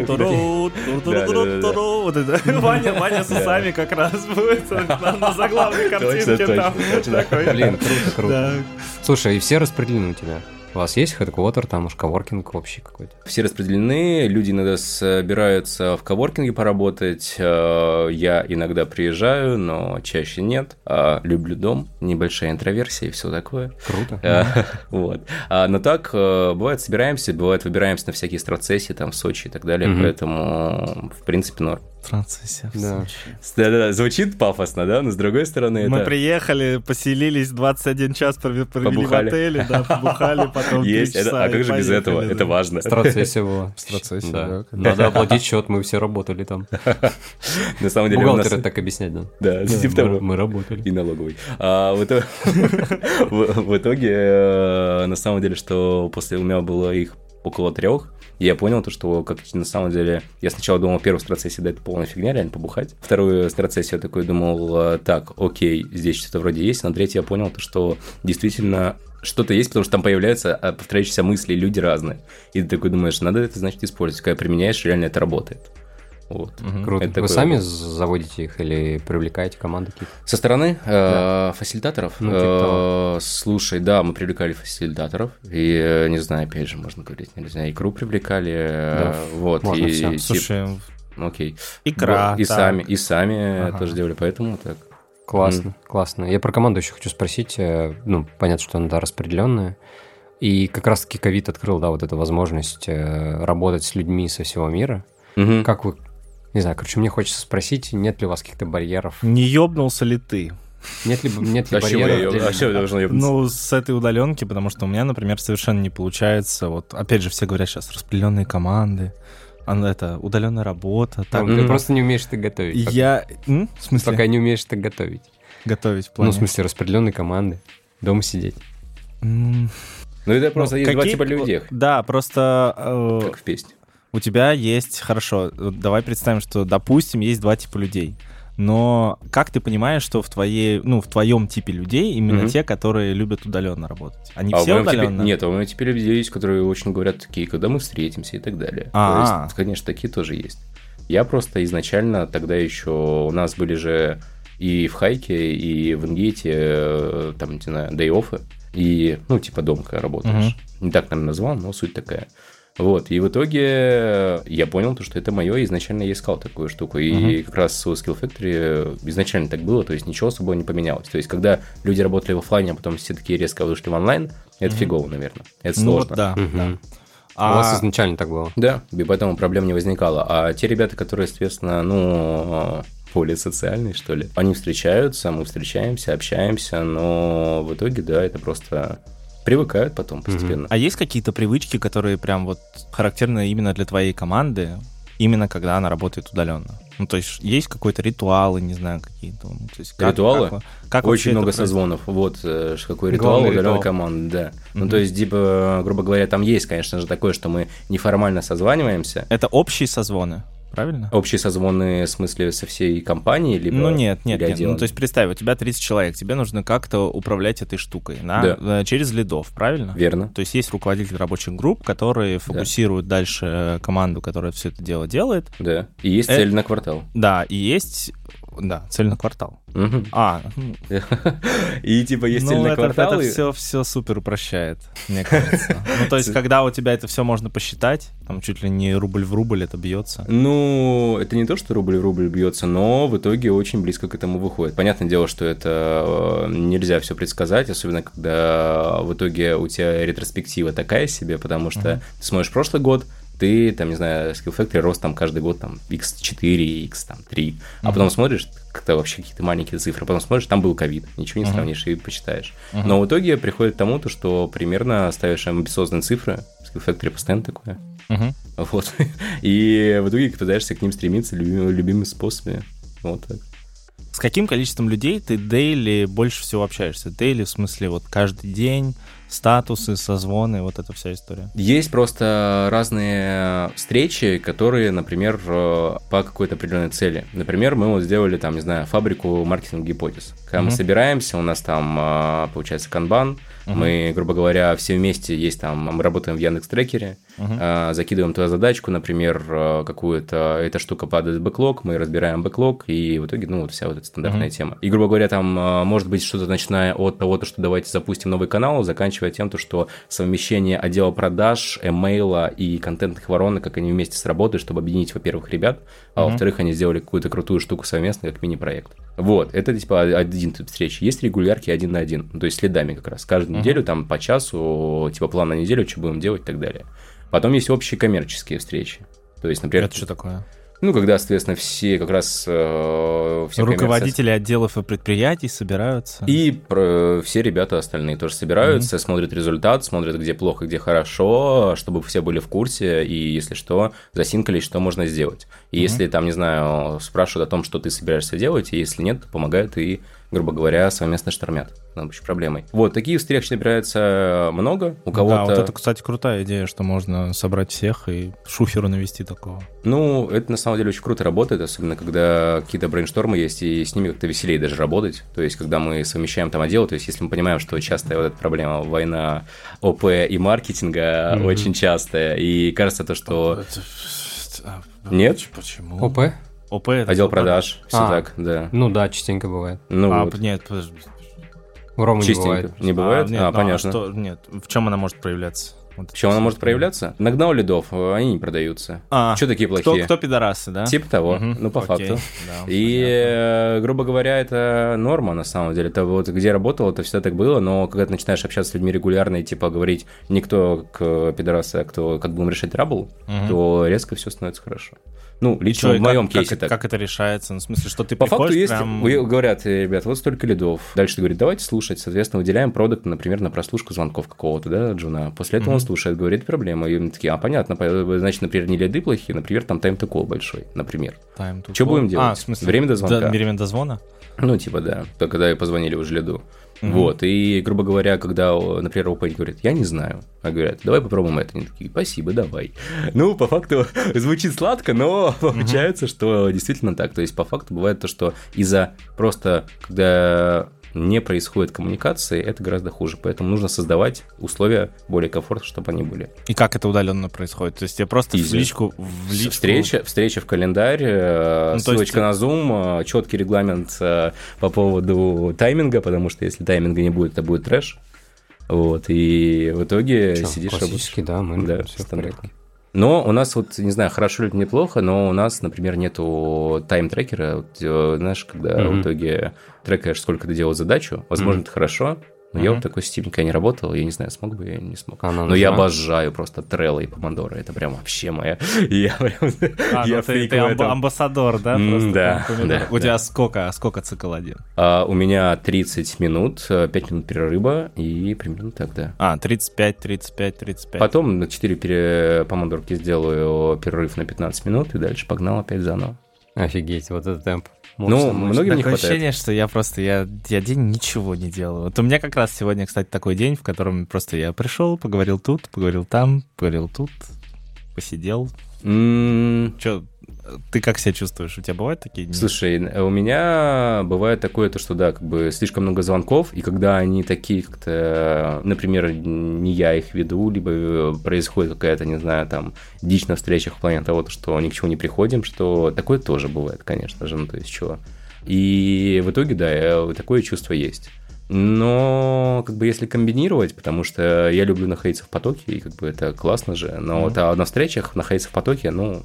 это. Ваня, Ваня с усами как раз будет на заглавной картинке там. Блин, круто, круто. Да. Слушай, и все распределены у тебя? У вас есть хедквотер, там уж коворкинг общий какой-то? Все распределены, люди иногда собираются в коворкинге поработать. э, Я иногда приезжаю, но чаще нет. А, Люблю дом, небольшая интроверсия и все такое. Круто. Э, Вот. А, Но так, э, бывает, собираемся, бывает, выбираемся на всякие страцессии, там, в Сочи и так далее, поэтому, в принципе, норм. В Да. Сочи. Да-да-да, звучит пафосно, да, но с другой стороны, Мы это... приехали, поселились, 21 час провели провели в Побухали. отеле, да, побухали, потом Есть, это- часа а и как же без этого? да. Это важно. Страцессия была. Страцессия, Да. да. Надо оплатить счет, мы все работали там. На самом деле у нас... Бухгалтеры так объяснять, да? Да, типа Мы- того. Мы работали. И налоговый. А в итоге, в- в итоге, э, на самом деле, что после у меня было их около трех, и я понял то, что как на самом деле, я сначала думал, первую страцессию, да, это полная фигня, реально побухать. Вторую страцессию я такой думал, э, так, окей, здесь что-то вроде есть, на третью я понял то, что действительно что-то есть, потому что там появляются а, повторяющиеся мысли, люди разные. И ты такой думаешь, надо это, значит, использовать. Когда применяешь, реально это работает. Вот. Мгм. Круто. Это Вы такое сами заводите их или привлекаете команды какие-то? Со стороны э, фасилитаторов? Ну, типа Э, слушай, да, мы привлекали фасилитаторов. И, э, не знаю, опять же, можно говорить, нельзя. Икру привлекали. э, Да, вот. можно и, всё. тип- Слушай, окей. икра, И так. сами, и сами Ага. тоже делали, поэтому так. Классно, mm. классно. Я про команду еще хочу спросить. Ну, понятно, что она, да, распределенная. И как раз-таки ковид открыл, да, вот эту возможность работать с людьми со всего мира. Mm-hmm. Как вы... Не знаю, короче, мне хочется спросить, нет ли у вас каких-то барьеров? Не ёбнулся ли ты? Нет ли, нет ли а барьеров? Для... А что должно ебнуться? Ну, с этой удаленки, потому что у меня, например, совершенно не получается. Вот, опять же, все говорят сейчас распределенные команды, она это удаленная работа. Так. Ну, ты просто не умеешь это готовить. Я, М? в смысле? Пока не умеешь это готовить. Готовить в плане. Ну, в смысле, распределенные команды, дома сидеть. Ну, это просто ну, есть какие... два типа людей. Да, просто... Э, как в песне. У тебя есть, хорошо, давай представим, что, допустим, есть два типа людей но как ты понимаешь, что в твоей, ну, в твоем типе людей именно mm-hmm. те, которые любят удаленно работать? Они а все удаленно? Типе... Нет, а у меня теперь людей есть, которые очень говорят такие, когда мы встретимся и так далее. А-а-а. То есть, конечно, такие тоже есть. Я просто изначально тогда еще у нас были же и в Хайке, и в Ингейте, э, там, не знаю, дей-оффы, и, ну, типа, дом, когда работаешь. Угу. Не так, наверное, назвал, но суть такая. Вот, и в итоге я понял, то, что это мое, изначально я искал такую штуку. И uh-huh. как раз у Skill Factory изначально так было, то есть ничего особо не поменялось. То есть, когда люди работали в офлайне, а потом все таки резко вышли в онлайн, это uh-huh. фигово, наверное. Это ну, сложно. да, uh-huh. да. А... У вас изначально так было? Да, и поэтому проблем не возникало. А те ребята, которые, соответственно, ну, более социальные, что ли, они встречаются, мы встречаемся, общаемся, но в итоге, да, это просто привыкают потом постепенно. Mm-hmm. А есть какие-то привычки, которые прям вот характерны именно для твоей команды, именно когда она работает удаленно? Ну, то есть есть какой-то ритуалы, не знаю, какие-то. Ну, то есть как, Ритуалы? Как, как Очень много созвонов. Вот э, какой ритуал удаленной ритуал. команды, да. Mm-hmm. Ну, то есть, типа, грубо говоря, там есть, конечно же, такое, что мы неформально созваниваемся. Это общие созвоны? Правильно? Общие созвоны, в смысле, со всей компанией, либо Ну нет, нет, нет. Ну, то есть представь, у тебя 30 человек, тебе нужно как-то управлять этой штукой на, да. Э, через лидов, правильно? Верно. То есть есть руководитель рабочих групп, которые фокусируют да. дальше э, команду, которая все это дело делает. Да, и есть э... цель на квартал. Да, и есть да, цель на квартал. Угу. А. И типа есть цель на ну, квартал. Это все, все супер упрощает, мне кажется. Ну, то есть, когда у тебя это все можно посчитать, там чуть ли не рубль в рубль это бьется. Ну, это не то, что рубль в рубль бьется, но в итоге очень близко к этому выходит. Понятное дело, что это э, нельзя все предсказать, особенно когда в итоге у тебя ретроспектива такая себе, потому что ты смотришь прошлый год, ты, там, не знаю, Skill Factory рос там каждый год там x4, x там 3, mm-hmm. а потом смотришь, как-то вообще какие-то маленькие цифры, потом смотришь, там был ковид, ничего не mm-hmm. сравнишь и почитаешь. Mm-hmm. Но в итоге приходит к тому, то, что примерно ставишь амбициозные цифры, Skill Factory постоянно такое. Uh-huh. Вот. И в итоге пытаешься к ним стремиться любимыми, любимыми способами. Вот так. С каким количеством людей ты дейли больше всего общаешься? Дейли в смысле вот каждый день, статусы, созвоны, вот эта вся история? Есть просто разные встречи, которые, например, э, по какой-то определенной цели. Например, мы вот сделали там, не знаю, фабрику маркетинг гипотез. Когда mm-hmm. мы собираемся, у нас там э, получается канбан, Uh-huh. Мы, грубо говоря, все вместе есть там, мы работаем в Яндекс Трекере, uh-huh. э, закидываем туда задачку, например, э, какую-то, эта штука падает в бэклог, мы разбираем бэклог, и в итоге, ну, вот вся вот эта стандартная uh-huh. тема. И, грубо говоря, там э, может быть что-то, начиная от того, что давайте запустим новый канал, заканчивая тем, то, что совмещение отдела продаж, эмейла и контентных воронок, как они вместе сработают, чтобы объединить, во-первых, ребят, а во-вторых, они сделали какую-то крутую штуку совместно, как мини-проект. Вот, это типа один тип встреч. Есть регулярки один на один, ну, то есть следами как раз. Каждую uh-huh. неделю там по часу, типа план на неделю, что будем делать и так далее. Потом есть общие коммерческие встречи. То есть, например... Это что такое? Ну, когда, соответственно, все как раз... Э, все Руководители коммерции... отделов и предприятий собираются. И про, все ребята остальные тоже собираются, mm-hmm. смотрят результат, смотрят, где плохо, где хорошо, чтобы все были в курсе, и, если что, засинкались, что можно сделать. И mm-hmm. если, там, не знаю, спрашивают о том, что ты собираешься делать, и если нет, помогают и грубо говоря, совместно штормят общей проблемой. Вот, таких встреч набирается много. У кого-то... Да, вот это, кстати, крутая идея, что можно собрать всех и шухеру навести такого. Ну, это на самом деле очень круто работает, особенно когда какие-то брейнштормы есть, и с ними как-то веселее даже работать. То есть, когда мы совмещаем там отделы, то есть, если мы понимаем, что частая вот эта проблема война ОП и маркетинга mm-hmm. очень частая, и кажется то, что... А, Нет? Почему? ОП? ОП Отдел продаж, все а, так, да. Ну да, частенько бывает. Ну, а, вот. нет, подожди. У Ромы не бывает. Не бывает? А, нет, а ну, понятно. А что, нет, в чем она может проявляться? Вот В чем она может проявляться? Нагнал лидов, э, они не продаются. А, Что такие кто, плохие? кто пидорасы, да? Типа того, Мгм, ну по окей, факту. да, И, понятно. э, грубо говоря, это норма на самом деле. Это вот где работал, это всегда так было, но когда ты начинаешь общаться с людьми регулярно и типа говорить никто к пидорасы, а кто как будем решать трабл, Мгм. то резко все становится хорошо. Ну, лично и в моем как, кейсе как, так. как это решается? Ну, в смысле, что ты По факту есть, прям... говорят, «Э, ребят, вот столько лидов. Дальше ты говорит, давайте слушать, соответственно, выделяем продукт, например, на прослушку звонков какого-то, да, Джуна. После этого он Мгм. слушает, говорит, проблема. И мы такие, а, понятно, по- значит, например, не лиды плохие, например, там time to большой, например. Time to call. будем делать? А, в смысле? Время до звонка. Да, время до звона? Ну, типа, да, то, когда позвонили уже лиду. Мгм. Вот, и, грубо говоря, когда, например, опенинг говорит, я не знаю, а говорят, давай попробуем это, они такие, спасибо, давай. Ну, по факту, звучит сладко, но получается, что действительно так, то есть, по факту бывает то, что из-за просто, когда не происходит коммуникации, это гораздо хуже, поэтому нужно создавать условия более комфортные, чтобы они были. И как это удаленно происходит? То есть тебе просто в Easy. личку... В личку... Встреча, встреча в календарь, э, Ну, ссылочка есть- на Zoom, четкий регламент э, по поводу тайминга, потому что если тайминга не будет, это будет трэш. Вот, и в итоге Чё, сидишь классически, да, мы Да, все в стандартно. порядке. Но у нас вот, не знаю, хорошо ли это неплохо, но у нас, например, нету тайм-трекера. Вот, э, знаешь, когда Мгм. в итоге трекаешь, сколько ты делал задачу, возможно, Мгм. это хорошо, но я Мгм. вот такой системе никогда не работал, я не знаю, смог бы я или не смог. Она но я обожаю просто Трелло и Помодоро, это прям вообще моя... Я прям... А, я ну ты, ты амбассадор, да? Да, У да. тебя сколько, сколько цикл один? А, у меня 30 минут, 5 минут перерыва и примерно так, да. А, 35, 35, 35. Потом на 4 пере... помодорки сделаю перерыв на 15 минут и дальше погнал опять заново. Офигеть, вот этот темп. Ну, многим не хватает. ощущение, что я просто, я, я день ничего не делаю. Вот у меня как раз сегодня, кстати, такой день, в котором просто я пришел, поговорил тут, поговорил там, поговорил тут, посидел. М, Че, ты как себя чувствуешь? У тебя бывают такие дни? Слушай, у меня бывает такое, то, что да, как бы слишком много звонков, и когда они такие как-то, например, не я их веду, либо происходит какая-то, не знаю, там, дичь на встречах в плане того, что ни к чему не приходим, что такое тоже бывает, конечно же, ну, то есть чего. И в итоге, да, такое чувство есть. Но, как бы, если комбинировать, потому что я люблю находиться в потоке, и как бы это классно же, но Мгм. вот а на встречах находиться в потоке, ну,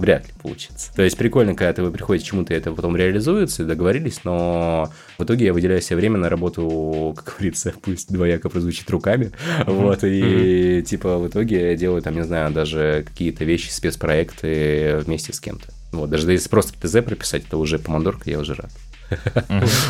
вряд ли получится. То есть прикольно, когда ты вы приходите к чему-то, и это потом реализуется, договорились, но в итоге я выделяю себе время на работу, как говорится, пусть двояко прозвучит руками, вот, и типа в итоге я делаю там, не знаю, даже какие-то вещи, спецпроекты вместе с кем-то. Вот, даже если просто ТЗ прописать, это уже помодорка, я уже рад.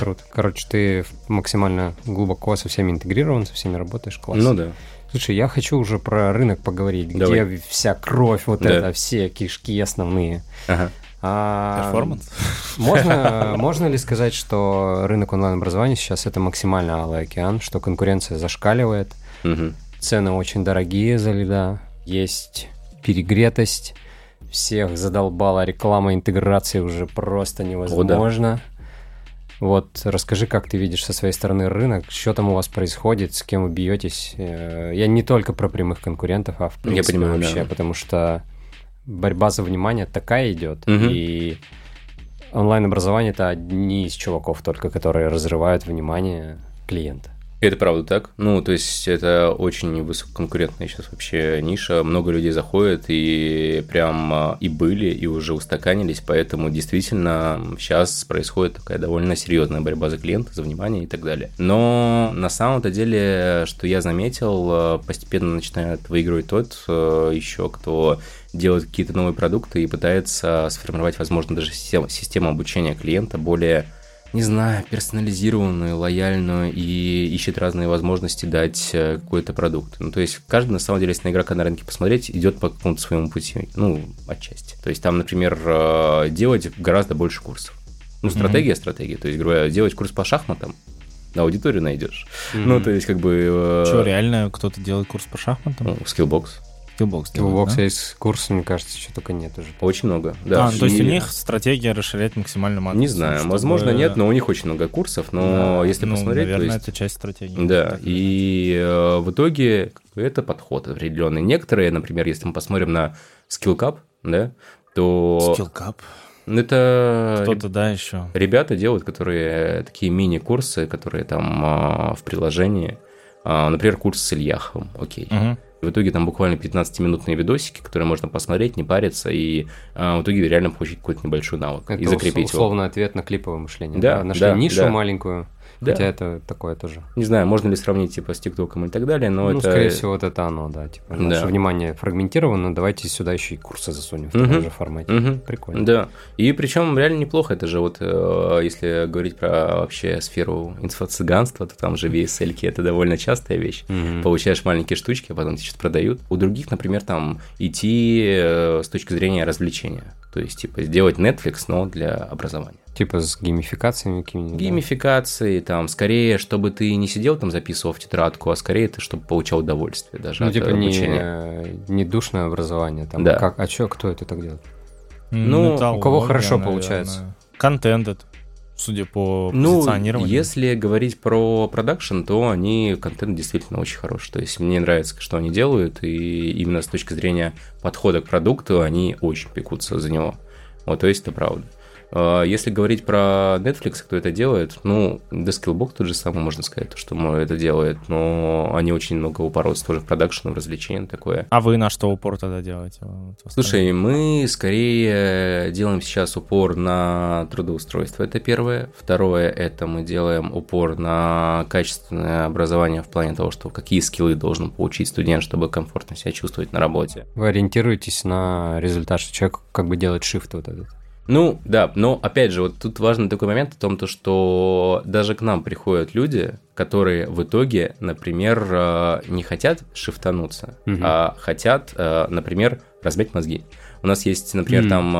Круто. Короче, ты максимально глубоко со всеми интегрирован, со всеми работаешь, классно. Ну да. Слушай, я хочу уже про рынок поговорить, Давай. где вся кровь, вот Да. это, все кишки основные. Ага. А, Перформанс? Можно, можно ли сказать, что рынок онлайн-образования сейчас это максимально алый океан, что конкуренция зашкаливает, Мгм. цены очень дорогие за лида, есть перегретость, всех задолбала реклама интеграции уже просто невозможно. Вот расскажи, как ты видишь со своей стороны рынок, что там у вас происходит, с кем вы бьетесь. Э, Я не только про прямых конкурентов, а в Я принципе понимаю, вообще, да. потому что борьба за внимание такая идет, Мгм. и онлайн-образование это одни из чуваков только, которые разрывают внимание клиента. Это правда так. Ну, то есть это очень высококонкурентная сейчас вообще ниша. Много людей заходят и прям а, и были, и уже устаканились. Поэтому действительно сейчас происходит такая довольно серьезная борьба за клиента, за внимание и так далее. Но на самом-то деле, что я заметил, а, постепенно начинает выигрывать тот а, еще, кто делает какие-то новые продукты и пытается сформировать, возможно, даже систему, систему обучения клиента более не знаю, персонализированную, лояльную и ищет разные возможности дать э, какой-то продукт. Ну, то есть каждый, на самом деле, если на игрока на рынке посмотреть, идет по какому-то своему пути, ну, отчасти. То есть там, например, э, делать гораздо больше курсов. Ну, стратегия, стратегия. То есть, говоря, делать курс по шахматам, на аудиторию найдешь. Ну, то есть, как бы... э, Что, реально кто-то делает курс по шахматам? ну, Skillbox. Skillbox да? есть курс, мне кажется, что только нет уже. Очень много. Да, А, то есть у них стратегия расширять максимально матрицу. Не знаю, чтобы- возможно, нет, но у них очень много курсов, но Да, если ну, посмотреть, наверное, то есть... это часть стратегии. Да, и э, в итоге это подход определенный. Некоторые, например, если мы посмотрим на Skill Cup, да, то Skillcap. это Кто-то, да, еще. ребята делают, которые такие мини-курсы, которые там а, в приложении. А, Например, курс с Ильяхом, окей. Мгм. В итоге там буквально 15-минутные видосики, которые можно посмотреть, не париться, и а, в итоге реально получить какой-то небольшой навык Это и закрепить условный его. ответ на клиповое мышление. Да, Нашли да, нишу да. маленькую, Да. хотя это такое тоже. Не знаю, можно ли сравнить типа с ТикТоком и так далее, но ну, это... скорее всего, вот это оно, да. Типа, Да. наше внимание фрагментировано, давайте сюда еще и курсы засунем в таком же формате. Мгм. Прикольно. Да. И причем реально неплохо. Это же вот, э, если говорить про вообще сферу инфо-цыганства, то там же VSL это довольно частая вещь. Мгм. Получаешь маленькие штучки, а потом тебе что-то продают. У других, например, там идти э, с точки зрения развлечения. То есть, типа, сделать Netflix, но для образования. Типа с геймификациями какими-нибудь. да? Геймификации, там, скорее, чтобы ты не сидел там, записывал в тетрадку, а скорее ты, чтобы получал удовольствие даже Ну, от типа э, не, обучения. не душное образование. Там, Да. как, а чё, кто это так делает? Ну, у кого хорошо наверное. получается? Контент это, судя по Ну, позиционированию. если говорить про продакшн, то они контент действительно очень хороший. То есть мне нравится, что они делают, и именно с точки зрения подхода к продукту они очень пекутся за него. Вот, то есть это правда. А, Если говорить про Netflix, кто это делает, ну, да Skillbox тот же самый, можно сказать, то, что это делает, но они очень много упоротся тоже в продакшн, в развлечения такое. А вы на что упор тогда делаете? Слушай, мы скорее делаем сейчас упор на трудоустройство, это первое. Второе, это мы делаем упор на качественное образование в плане того, что какие скиллы должен получить студент, чтобы комфортно себя чувствовать на работе. Вы ориентируетесь на результат, что человек как бы делает shift вот этот. Ну, да, но опять же, вот тут важный такой момент о том, то, что даже к нам приходят люди, которые в итоге, например, э, не хотят шифтануться, Мгм. а хотят, э, например, разбить мозги. У нас есть, например, Мгм. там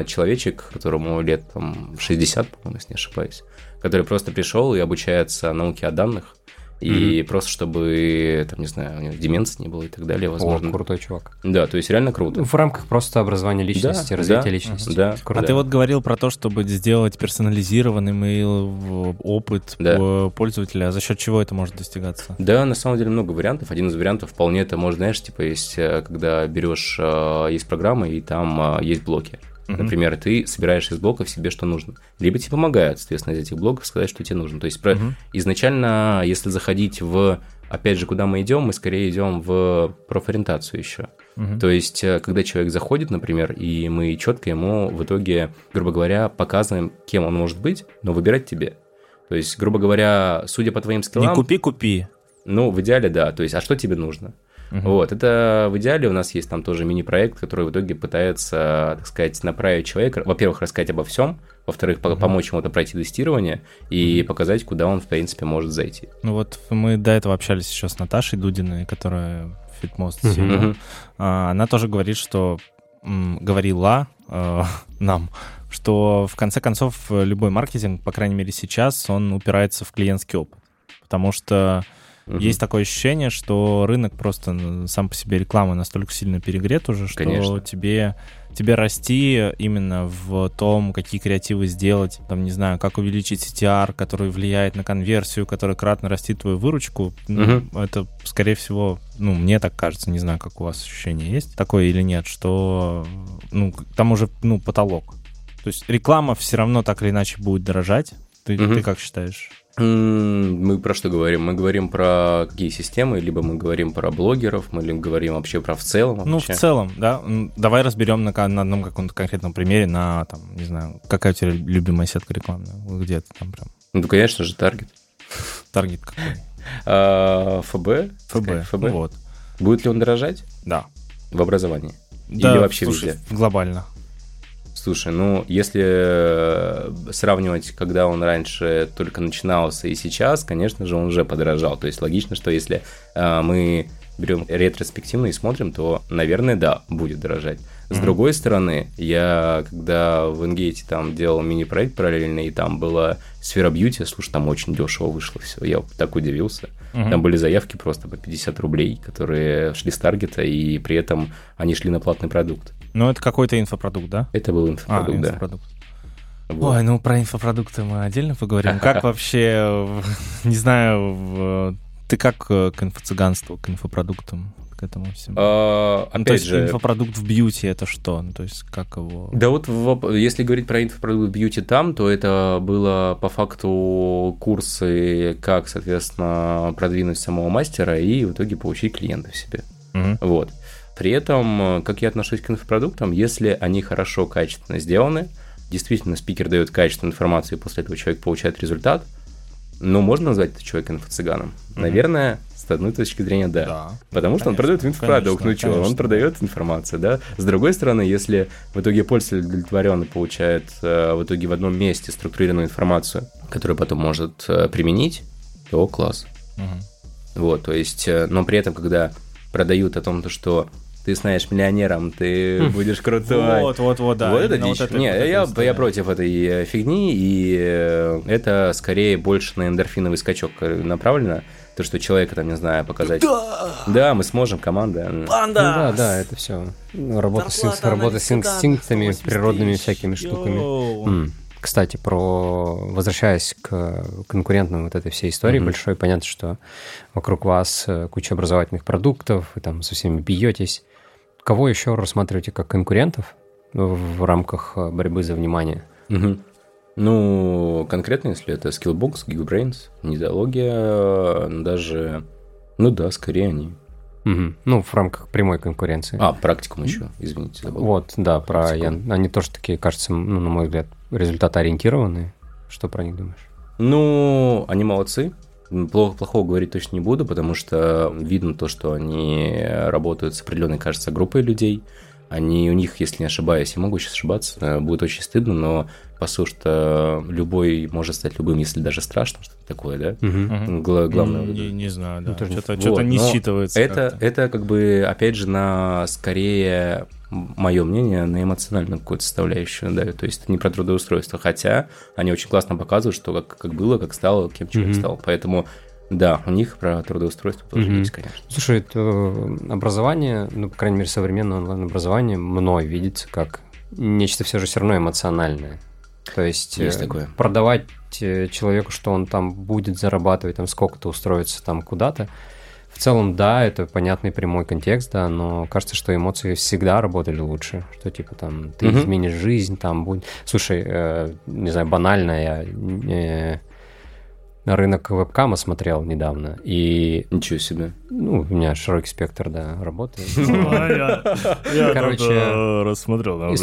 э, человечек, которому лет там, 60, по-моему, если не ошибаюсь, который просто пришел и обучается науке о данных, и просто чтобы, там, не знаю, у него деменции не было и так далее, возможно. О, крутой чувак. Да, то есть реально круто. В рамках просто образования личности, Да, развития да, личности. да. Круто. А ты вот говорил про то, чтобы сделать персонализированный мейл, в- опыт Да. э, пользователя. А за счет чего это может достигаться? Да, на самом деле много вариантов. Один из вариантов вполне это может, знаешь, типа есть, э, когда берешь, э, есть программа, и там есть блоки. Мгм. Например, ты собираешь из блоков себе, что нужно. Либо тебе помогают, соответственно, из этих блоков сказать, что тебе нужно. То есть про- Мгм. изначально, если заходить в, опять же, куда мы идем, мы скорее идем в профориентацию еще. Мгм. То есть, э, когда человек заходит, например, и мы четко ему в итоге, грубо говоря, показываем, кем он может быть, но выбирать тебе. То есть, грубо говоря, судя по твоим Не скиллам... купи, купи. Ну, в идеале, да. То есть, а что тебе нужно? Мгм. Вот, это в идеале у нас есть там тоже мини-проект, который в итоге пытается, так сказать, направить человека, во-первых, рассказать обо всем, во-вторых, Мгм. помочь ему это пройти тестирование и показать, куда он, в принципе, может зайти. Ну вот мы до этого общались еще с Наташей Дудиной, которая Фитмост. Мгм. А, Она тоже говорит, что м, говорила э, нам, что в конце концов любой маркетинг, по крайней мере сейчас, он упирается в клиентский опыт. Потому что Мгм. есть такое ощущение, что рынок просто сам по себе рекламы настолько сильно перегрет уже, что Конечно. тебе, тебе расти именно в том, какие креативы сделать, там, не знаю, как увеличить CTR, который влияет на конверсию, который кратно растит твою выручку. Ну, Мгм. Это, скорее всего, ну, мне так кажется, не знаю, как у вас ощущение есть такое или нет, что, ну, там уже, ну, потолок. То есть реклама все равно так или иначе будет дорожать. Ты, Мгм. ты как считаешь? Мы про что говорим? Мы говорим про какие системы, либо мы говорим про блогеров, мы либо говорим вообще про в целом. Ну, в вообще. целом, да. Давай разберем на, на одном каком-то конкретном примере, на, там, не знаю, какая у тебя любимая сетка рекламная? Где ты там прям? Ну, конечно же, таргет. Таргет какой? А, ФБ? ФБ. ФБ. Ну вот, Будет ли он дорожать да. в образовании? Да, Или вообще слушай, везде? глобально. Слушай, ну, если э, сравнивать, когда он раньше только начинался и сейчас, конечно же, он уже подорожал. То есть логично, что если э, мы берем ретроспективно и смотрим, то, наверное, да, будет дорожать. С другой стороны, я когда в Ингейте там делал мини-проект параллельно, и там была сфера бьюти, слушай, там очень дешево вышло все. Я так удивился. Мгм. Там были заявки просто по 50 рублей, которые шли с таргета, и при этом они шли на платный продукт. Ну, это какой-то инфопродукт, да? Это был А, инфопродукт, да. инфопродукт. Вот. Ой, ну про инфопродукты мы отдельно поговорим. Как вообще, в- не знаю, в- ты как э, к инфо-цыганству, к инфопродуктам, к этому всему? А, Ну, опять то есть же, инфопродукт в бьюти это что? Ну, то есть как его... да вот в- если говорить про инфопродукт бьюти там, то это было по факту курсы, как, соответственно, продвинуть самого мастера и в итоге получить клиентов себе. Угу. Вот. При этом, как я отношусь к инфопродуктам, если они хорошо, качественно сделаны, действительно спикер дает качественную информацию, и после этого человек получает результат, ну, можно назвать это человека инфо-цыганом? Mm-hmm. Наверное, с одной точки зрения, да. да Потому что конечно, он продает инфопродукт, ну что, он продает информацию, да. С другой стороны, если в итоге пользователь удовлетворенно получает э, в итоге в одном месте структурированную информацию, которую потом может э, применить, то класс. Угу. Вот, то есть, э, но при этом, когда продают о том, что ты станешь миллионером, ты хм. будешь крутой. Вот, вот, вот, да. Вот это дичь. Не, вот я, это я против этой э, фигни, и э, это скорее больше на эндорфиновый скачок направлено. То, что человека там, не знаю, показать. Да, да мы сможем, команда. Панда! Ну, да, да, это все. Работа, с, работа с инстинктами, природными всякими штуками. Кстати, про возвращаясь к конкурентной вот этой всей истории mm-hmm. большой, понятно, что вокруг вас э, куча образовательных продуктов, вы там со всеми бьетесь. Кого еще рассматриваете как конкурентов в рамках э, борьбы за внимание? Угу. Ну, конкретно, если это Skillbox, Geekbrains, Нидология, даже... Ну да, скорее они. Угу. Ну, в рамках прямой конкуренции. А, практикум еще, извините. Забыл. Вот, да, про Ян. Они тоже такие, кажется, ну, на мой взгляд, результатоориентированные. Что про них думаешь? Ну, они молодцы. Плохо, плохого говорить точно не буду, потому что видно то, что они работают с определенной, кажется, группой людей. Они, у них, если не ошибаюсь, я могу сейчас ошибаться, э, будет очень стыдно, но по сути, что любой может стать любым, если даже страшно, что-то такое, да? Угу. Гла- главное. Не, не знаю, да. Что-то, вот, что-то не считывается. Это, это как бы, опять же, на скорее мое мнение, на эмоциональную какую-то составляющую, да, то есть это не про трудоустройство, хотя они очень классно показывают, что как, как было, как стало, кем человек mm-hmm. стал, поэтому да, у них про трудоустройство тоже mm-hmm. есть, конечно. Слушай, это э, образование, ну, по крайней мере, современное онлайн-образование мной видится как нечто все же все равно эмоциональное. То есть, есть э, такое. продавать э, человеку, что он там будет зарабатывать, там сколько-то устроиться там куда-то, целом, да, это понятный прямой контекст, да, но кажется, что эмоции всегда работали лучше, что типа там ты mm-hmm. изменишь жизнь, там будет. Слушай, э, не знаю, банально я э, на рынок вебкама смотрел недавно, и... Ничего себе. Ну, у меня широкий спектр, да, работы. Короче, рассмотрел.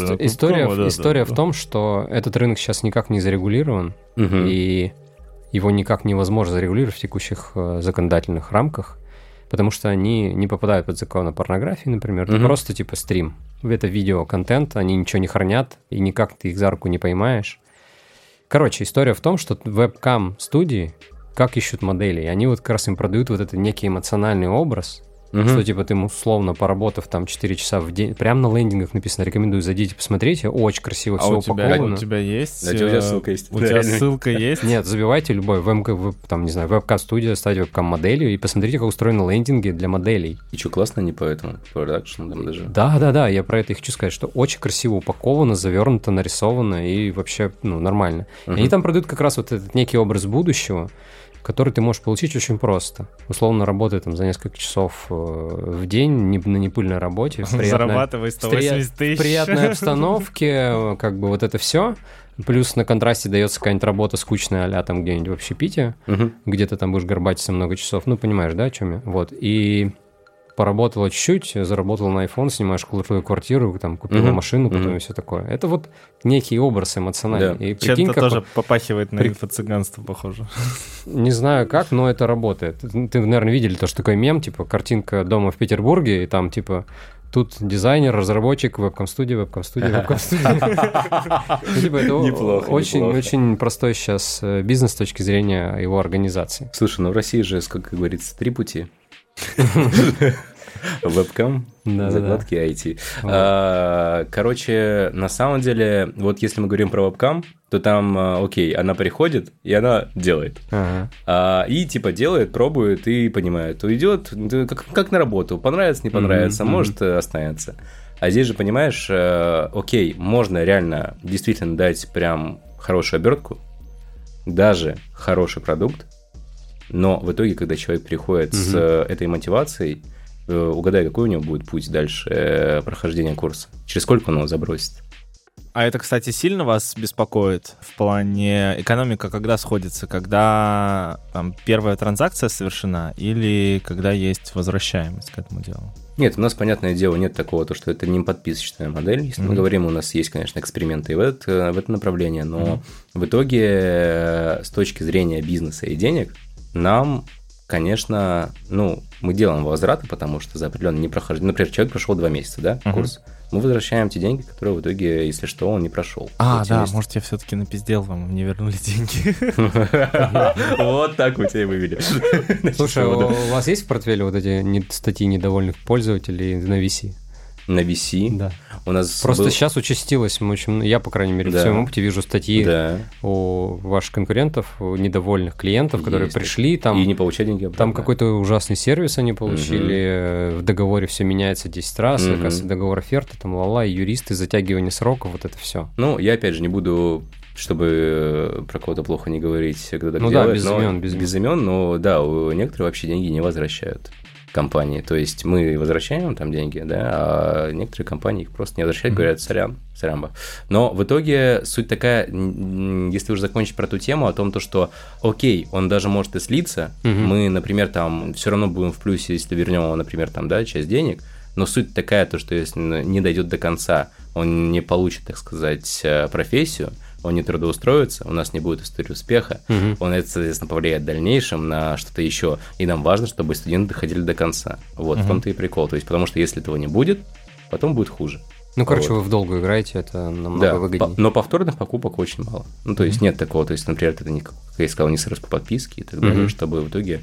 История в том, что этот рынок сейчас никак не зарегулирован, и его никак невозможно зарегулировать в текущих э, законодательных рамках, потому что они не попадают под закон о порнографии, например. Это просто типа стрим. Это видео-контент, они ничего не хранят, и никак ты их за руку не поймаешь. Короче, история в том, что вебкам-студии как ищут модели. И они вот как раз им продают вот этот некий эмоциональный образ, Угу. Что, типа, ты условно, поработав там 4 часа в день, прямо на лендингах написано, рекомендую, зайдите, посмотрите, очень красиво а все у тебя, упаковано. у тебя есть? Да, у тебя ссылка есть. У тебя ссылка есть? Нет, забивайте любой веб, там, не знаю, веб-студия, стать веб-кам-моделью и посмотрите, как устроены лендинги для моделей. И что, классно не по этому, по продакшну там даже? Да, да, да, я про это и хочу сказать, что очень красиво упаковано, завернуто, нарисовано и вообще, ну, нормально. Угу. И они там продают как раз вот этот некий образ будущего, который ты можешь получить очень просто. Условно работая там за несколько часов э, в день на непыльной работе. Зарабатывай 180 тысяч. В приятной обстановке, э, как бы вот это все. Плюс на контрасте дается какая-нибудь работа скучная, а там где-нибудь в общепите, угу. где ты там будешь горбатиться много часов. Ну, понимаешь, да, о чем я? Вот. И поработала чуть-чуть, заработала на iPhone, снимаешь крутую квартиру, там, купила mm-hmm. машину, потом mm-hmm. и все такое. Это вот некий образ эмоциональный. Да. И прикинь, Чем-то тоже попахивает на При... инфо-цыганство, похоже. Не знаю как, но это работает. Ты, наверное, видели то, что такой мем, типа, картинка дома в Петербурге, и там, типа, Тут дизайнер, разработчик, вебкам-студия, вебкам-студия, вебкам-студия. Ну, типа это очень-очень простой сейчас э, бизнес с точки зрения его организации. Слушай, ну в России же, как говорится, три пути. Вебкам, закладки IT. А, короче, на самом деле, вот если мы говорим про вебкам, то там, а, окей, она приходит, и она делает. А, и типа делает, пробует и понимает. Уйдет, как, на работу. Понравится, не понравится, может останется. А здесь же, понимаешь, э, окей, можно реально действительно дать прям хорошую обертку, даже хороший продукт, но в итоге, когда человек приходит угу. с э, этой мотивацией, э, угадай, какой у него будет путь дальше э, прохождения курса? Через сколько он его забросит? А это, кстати, сильно вас беспокоит в плане экономика, когда сходится, когда там, первая транзакция совершена или когда есть возвращаемость к этому делу? Нет, у нас, понятное дело, нет такого, то, что это не подписочная модель. Если mm-hmm. мы говорим, у нас есть, конечно, эксперименты в это, в это направление, но mm-hmm. в итоге с точки зрения бизнеса и денег нам конечно, ну, мы делаем возвраты, потому что за определенный непрохождение, например, человек прошел два месяца, да, uh-huh. курс, мы возвращаем те деньги, которые в итоге, если что, он не прошел. А, да, месяца. может, я все-таки напиздел вам, не вернули деньги. Вот так у тебя и вывели. Слушай, у вас есть в портфеле вот эти статьи недовольных пользователей на VC? на VC. Да. У нас Просто был... сейчас участилось, мы очень, я, по крайней мере, да. в своем опыте вижу статьи да. у ваших конкурентов, у недовольных клиентов, которые Есть. пришли, там... И не получать деньги обратно. Там какой-то ужасный сервис они получили, угу. в договоре все меняется 10 раз, угу. оказывается, договор оферты, там лала, юристы, затягивание сроков, вот это все. Ну, я, опять же, не буду чтобы э, про кого-то плохо не говорить, когда так ну делают, да, без имен, без, без имен, но да, некоторые вообще деньги не возвращают компании. То есть мы возвращаем там деньги, да, а некоторые компании их просто не возвращают, говорят, сорян, сорямба. Но в итоге суть такая, если уже закончить про ту тему, о том, то, что, окей, он даже может и слиться, угу. мы, например, там все равно будем в плюсе, если вернем его, например, там, да, часть денег, но суть такая, то, что если не дойдет до конца, он не получит, так сказать, э, профессию, он не трудоустроится, у нас не будет истории успеха, угу. он это, соответственно, повлияет в дальнейшем на что-то еще, и нам важно, чтобы студенты доходили до конца. Вот, угу. в том-то и прикол. То есть, потому что если этого не будет, потом будет хуже. Ну, короче, вот. вы в долгу играете, это намного да, выгоднее. По, но повторных покупок очень мало. Ну, то есть, mm-hmm. нет такого, то есть, например, это, не, как я сказал, не сразу по подписке и так далее, mm-hmm. чтобы в итоге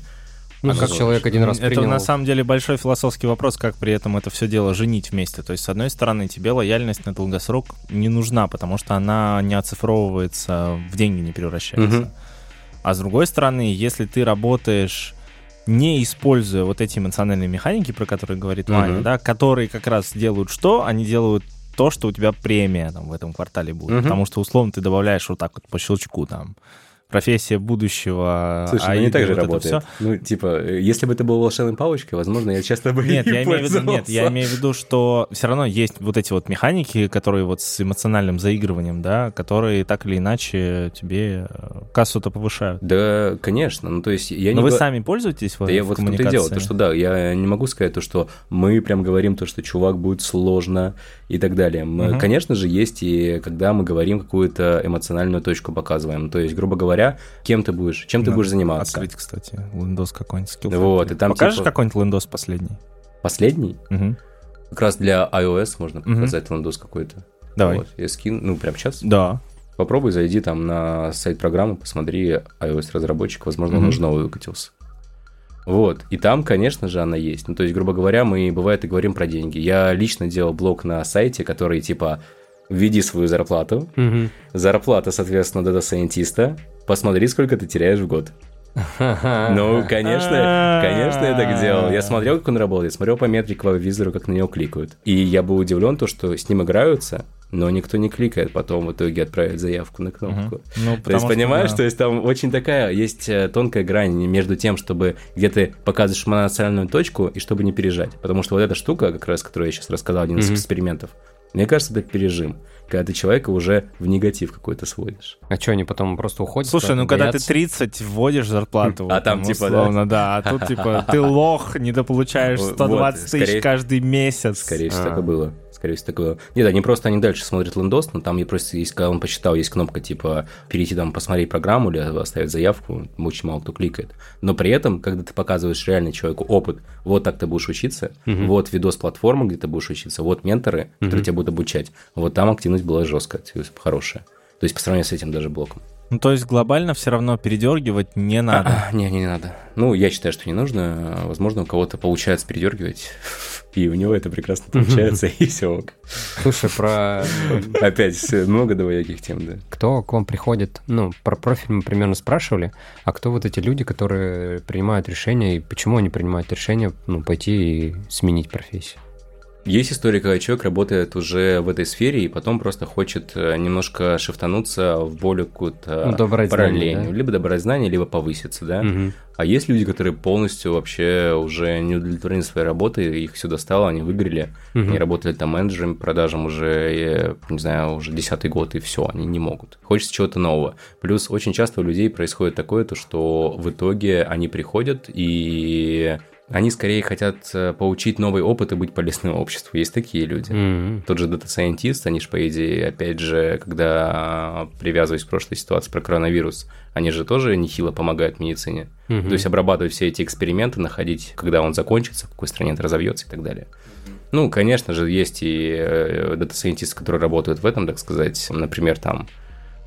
ну, а как человек один раз Это принял... на самом деле большой философский вопрос, как при этом это все дело женить вместе. То есть, с одной стороны, тебе лояльность на долгосрок не нужна, потому что она не оцифровывается, в деньги не превращается. Угу. А с другой стороны, если ты работаешь не используя вот эти эмоциональные механики, про которые говорит Ваня, uh да, которые как раз делают что? Они делают то, что у тебя премия там, в этом квартале будет. uh Потому что, условно, ты добавляешь вот так вот по щелчку там профессия будущего. Слушай, а ну не так же вот работает. Ну, типа, если бы это был волшебной палочкой, возможно, я часто бы нет, я имею в виду, Нет, я имею в виду, что все равно есть вот эти вот механики, которые вот с эмоциональным заигрыванием, да, которые так или иначе тебе э, кассу-то повышают. Да, конечно. Ну, то есть я Но не... вы сами пользуетесь в, да я вот в том-то и дело, то, что да, я не могу сказать то, что мы прям говорим то, что чувак будет сложно и так далее. Мы, угу. Конечно же, есть и когда мы говорим какую-то эмоциональную точку показываем. То есть, грубо говоря, говоря, кем ты будешь, чем ты будешь заниматься. Открыть, кстати, лендос какой-нибудь. Skill вот, и там Покажешь типа... какой-нибудь лендос последний? Последний? Угу. Как раз для iOS можно показать угу. лендос какой-то. Давай. Вот, я скину, ну, прям сейчас? Да. Попробуй, зайди там на сайт программы, посмотри iOS-разработчик, возможно, угу. он уже новый выкатился. Вот, и там, конечно же, она есть. Ну, то есть, грубо говоря, мы, бывает, и говорим про деньги. Я лично делал блог на сайте, который, типа, введи свою зарплату, угу. зарплата, соответственно, дата-сайентиста, посмотри, сколько ты теряешь в год. Ну, конечно, конечно, я так делал. Я смотрел, как он работает, смотрел по метрике по визору, как на него кликают. И я был удивлен, то, что с ним играются, но никто не кликает потом в итоге отправить заявку на кнопку. Ну, то есть, понимаешь, что, то есть там очень такая, есть э, тонкая грань между тем, чтобы где ты показываешь мононациальную точку и чтобы не пережать. Потому что вот эта штука, как раз, которую я сейчас рассказал, один из экспериментов, мне кажется, это пережим, когда ты человека уже в негатив какой-то сводишь. А что, они потом просто уходят? Слушай, ну когда ты 30 вводишь зарплату, а там типа, условно, да, а тут типа ты лох, недополучаешь 120 тысяч каждый месяц. Скорее всего, так и было скорее всего, такое. Нет, они просто они дальше смотрят лендос, но там просто есть, когда он почитал, есть кнопка типа перейти там, посмотреть программу или оставить заявку, очень мало кто кликает. Но при этом, когда ты показываешь реально человеку опыт, вот так ты будешь учиться, угу. вот видос платформы, где ты будешь учиться, вот менторы, которые угу. тебя будут обучать, вот там активность была жесткая, хорошая. То есть по сравнению с этим даже блоком. Ну, то есть глобально все равно передергивать не надо. А, не, не, не надо. Ну, я считаю, что не нужно. Возможно, у кого-то получается передергивать, и у него это прекрасно получается, и все. Слушай, про... Опять много двояких тем, да. Кто к вам приходит? Ну, про профиль мы примерно спрашивали, а кто вот эти люди, которые принимают решения, и почему они принимают решение, ну, пойти и сменить профессию? Есть история, когда человек работает уже в этой сфере и потом просто хочет э, немножко шифтануться в более какую-то ну, параллельную. Да? Либо добрать знания, либо повыситься, да. Угу. А есть люди, которые полностью вообще уже не удовлетворены своей работой, их все достало, они выиграли, угу. они работали там менеджерами продажам уже, не знаю, уже десятый год, и все, они не могут. Хочется чего-то нового. Плюс очень часто у людей происходит такое, то, что в итоге они приходят и они скорее хотят э, получить новый опыт и быть полезным обществу. Есть такие люди. Мгм. Тот же Data Scientist, они же, по идее, опять же, когда привязываясь к прошлой ситуации про коронавирус, они же тоже нехило помогают медицине. Мгм. То есть обрабатывать все эти эксперименты, находить, когда он закончится, в какой стране это разовьется и так далее. Ну, конечно же, есть и э, дата-сайентисты, которые работают в этом, так сказать, например, там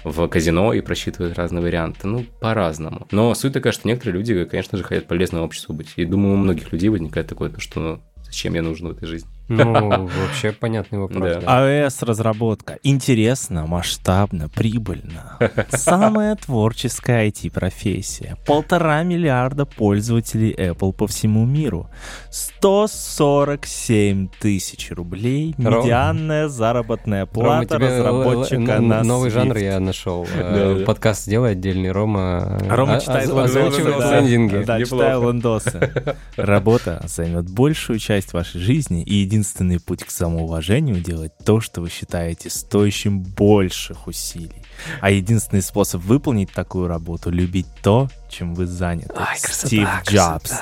в казино и просчитывают разные варианты. Ну, по-разному. Но суть такая, что некоторые люди, конечно же, хотят полезным обществу быть. И думаю, у многих людей возникает такое, то, что ну, зачем я нужен в этой жизни. Ну, вообще понятный вопрос. Да. да. АЭС-разработка. Интересно, масштабно, прибыльно. Самая творческая IT-профессия. Полтора миллиарда пользователей Apple по всему миру. 147 тысяч рублей. Медианная заработная плата тебе разработчика н- на новый жанр я нашел. Да-да. Подкаст сделай отдельный, Рома. э, Рома а- читает озвучивает да. лендинги. Да, читаю лендосы. Работа займет большую часть вашей жизни, и единственный путь к самоуважению делать то, что вы считаете стоящим больших усилий. А единственный способ выполнить такую работу — любить то, чем вы заняты. Ай, красота, Стив. Джобс.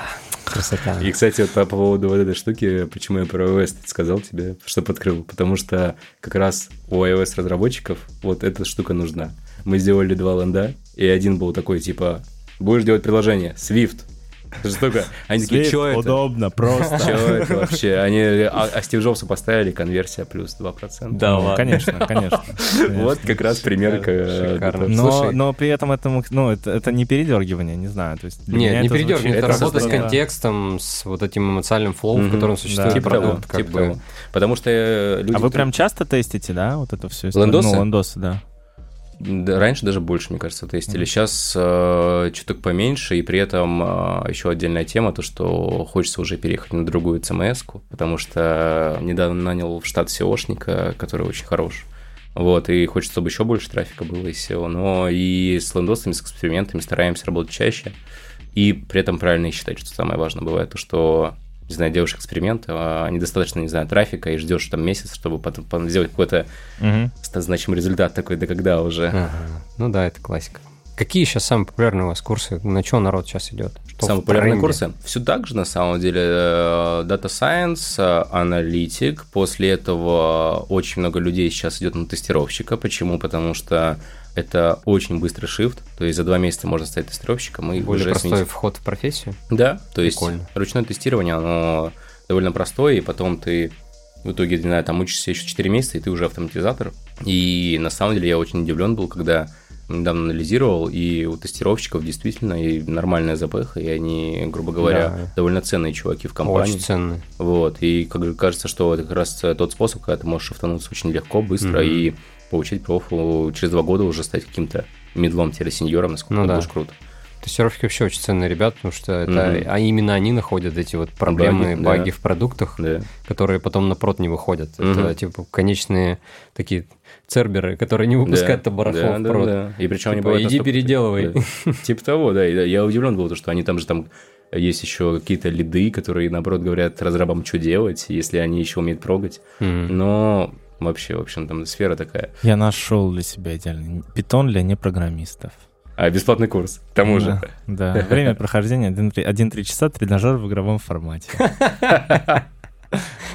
Красота. И, кстати, вот по поводу вот этой штуки, почему я про iOS сказал тебе, что подкрыл, потому что как раз у iOS-разработчиков вот эта штука нужна. Мы сделали два ленда, и один был такой, типа, будешь делать приложение, Swift. Штука. Они такие, что это? Удобно, просто. Что это вообще? Они, а, а Стив Джобсу поставили конверсия плюс 2%. Да Ну. Конечно, конечно. Вот как раз пример. э. Но, но при этом это, ну, это, это не передергивание, не знаю. То есть Нет, не передергивай, это работа с контекстом, с вот этим эмоциональным флоу, в котором существует Типа продукт. как типа. Потому что э, люди... А вы прям часто тестите, да, вот это все? Лендосы? Ну, лендосы, да. Раньше даже больше, мне кажется, тестили. Сейчас э, чуток поменьше, и при этом э, еще отдельная тема, то, что хочется уже переехать на другую цмс потому что недавно нанял в штат SEOшника, который очень хорош. Вот, и хочется, чтобы еще больше трафика было из SEO. Но и с лендосами, с экспериментами стараемся работать чаще. И при этом правильно считать, что самое важное бывает, то, что не знаю, делаешь эксперимент, а недостаточно, не знаю, трафика, и ждешь там месяц, чтобы потом сделать какой-то ста- значимый результат такой, да когда уже. Ага. Ну да, это классика. Какие сейчас самые популярные у вас курсы? На что народ сейчас идет? Что Самые популярные курсы? Все так же, на самом деле. э, Data Science, э, аналитик. После этого очень много людей сейчас идет на тестировщика. Почему? Потому что это очень быстрый шифт. То есть за два месяца можно стать тестировщиком и Более уже простой сменить- вход в профессию? Да, то есть Прикольно. ручное тестирование, оно довольно простое, и потом ты в итоге, не знаю, там учишься еще 4 месяца, и ты уже автоматизатор. И на самом деле я очень удивлен был, когда недавно анализировал, и у тестировщиков действительно и нормальная запеха, и они, грубо говоря, Да. довольно ценные чуваки в компании. Очень ценные. Вот, и как кажется, что это как раз тот способ, когда ты можешь шифтануться очень легко, быстро, Мгм. и получить профу через два года уже стать каким-то медлом-сеньором, насколько Ну это да. будет круто. Тестировщики вообще очень ценные ребята, потому что это, Мгм. а именно они находят эти вот проблемы, Баги, баги, да. в продуктах, Да. которые потом на прод не выходят. Это Мгм. типа конечные такие церберы, которые не выпускают Да, барахло да, в да, прод. да. И причем они Типа, бывают иди настолько- переделывай. Да. Типа того, да. Я удивлен был, то, что они там же там есть еще какие-то лиды, которые, наоборот, говорят разрабам, что делать, если они еще умеют прогать. Мгм. Но вообще, в общем, там сфера такая. Я нашел для себя идеальный питон для непрограммистов. А, бесплатный курс, к тому же. Да, да. Время прохождения 1-3 часа, тренажер в игровом формате.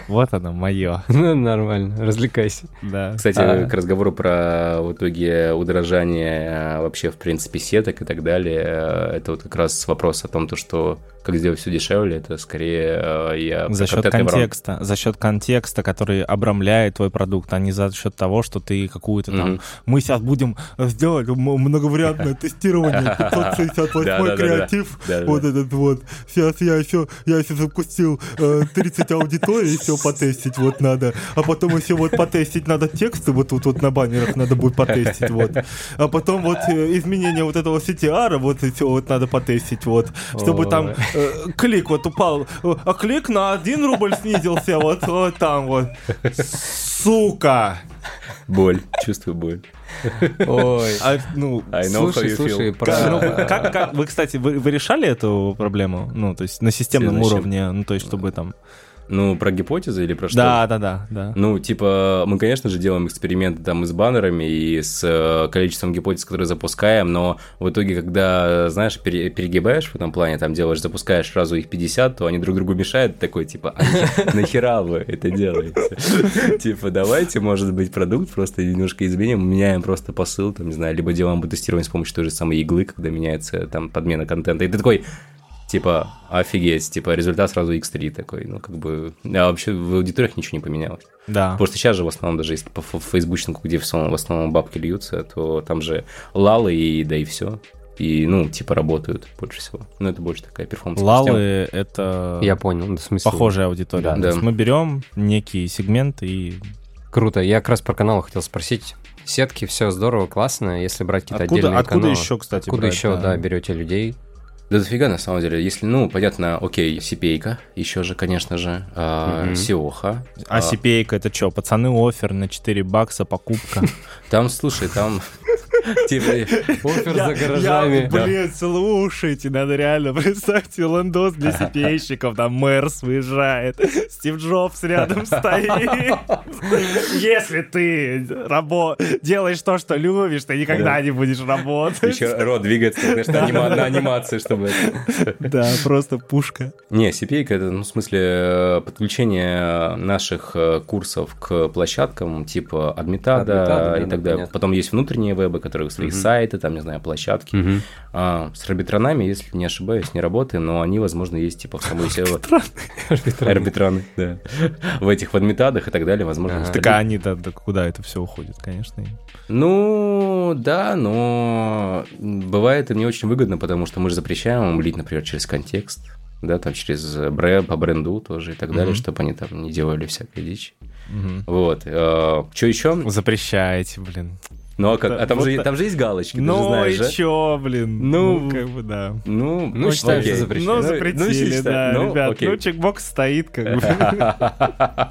Вот оно, мое. Ну, нормально, развлекайся. Да. Кстати, А. к разговору про в итоге удорожание э, вообще, в принципе, сеток и так далее, э, это вот как раз вопрос о том, то, что как сделать все дешевле, это скорее э, я... За счет контекста, за счет контекста, который обрамляет твой продукт, а не за счет того, что ты какую-то там... Мгм. Мы сейчас будем сделать многовариантное тестирование, 568 Да-да-да-да. креатив, вот этот вот. Сейчас я еще, я еще запустил э, 30 аудиторий, еще потестить вот надо. А потом еще вот потестить надо тексты, вот тут вот на баннерах надо будет потестить, вот. А потом вот э, изменение вот этого CTR, вот все вот надо потестить, вот. Чтобы там э, клик вот упал, э, а клик на 1 рубль снизился, вот, вот там вот. Сука! Боль, чувствую боль. Ой. А, ну, I know Слушай, how you слушай, feel. про... ну, как, как, вы, кстати, вы, вы решали эту проблему? Ну, то есть на системном уровне, ну, то есть чтобы там Ну, про гипотезы или про что? Да, да, да, да. Ну, типа, мы, конечно же, делаем эксперименты там и с баннерами, и с э, количеством гипотез, которые запускаем, но в итоге, когда, знаешь, пере- перегибаешь в этом плане, там делаешь, запускаешь сразу их 50, то они друг другу мешают, такой, типа, а нахера вы это делаете? Типа, давайте, может быть, продукт просто немножко изменим, меняем просто посыл, там, не знаю, либо делаем тестирование с помощью той же самой иглы, когда меняется там подмена контента, и ты такой, типа, офигеть, типа, результат сразу x3 такой, ну, как бы, а вообще в аудиториях ничего не поменялось. Да. Потому что сейчас же в основном, даже если по фейсбучнику, где в основном, в основном бабки льются, то там же лалы и да и все. И, ну, типа, работают больше всего. Ну, это больше такая перформанс Лалы — это Я понял, ну, в смысле... похожая аудитория. Да. То есть Да. мы берем некий сегмент и... Круто. Я как раз про каналы хотел спросить. Сетки, все здорово, классно, если брать какие-то Откуда, отдельные откуда каналы. еще, кстати, Откуда брать, еще, да, берете людей? Да дофига, на самом деле. Если, ну, понятно, окей, cpa еще же, конечно же, а. Сиоха. А cpa это что? Пацаны, офер на 4 бакса, покупка. Там, слушай, там, типа, Офер за гаражами. блин, слушайте, надо реально, представьте, лендос для cpa там Мэрс выезжает, Стив Джобс рядом стоит. Если ты делаешь то, что любишь, ты никогда не будешь работать. еще рот двигается, знаешь, на, анима- на анимации, чтобы... Да, просто пушка. Не, CPA это, ну, в смысле, э, подключение наших э, курсов к площадкам типа Адмитада и так да, далее. Потом есть внутренние вебы, которые свои Мгм. сайты, там, не знаю, площадки. Мгм. А, с арбитранами, если не ошибаюсь, не работаем, но они, возможно, есть типа в самой SEO. Арбитраны, да. В этих в адмитадах и так далее, возможно. Так а они да, да куда это все уходит, конечно. Ну, да, но бывает и не очень выгодно, потому что мы же запрещаем им лить, например, через контекст, да, там через бренд, по бренду тоже и так далее, чтобы они там не делали всякой дичь. Мгм. Вот. Что еще? Запрещаете, блин. Ну, а, как, Да, а там, вот же, там же есть галочки, ты же Ну знаешь, и да? чё, блин? Ну, как бы да. Ну, Ну, считаю, окей. что запрещено. Ну, Ну, запретили, считай, да, ну, ребят. окей. Ну, чекбокс стоит, как бы.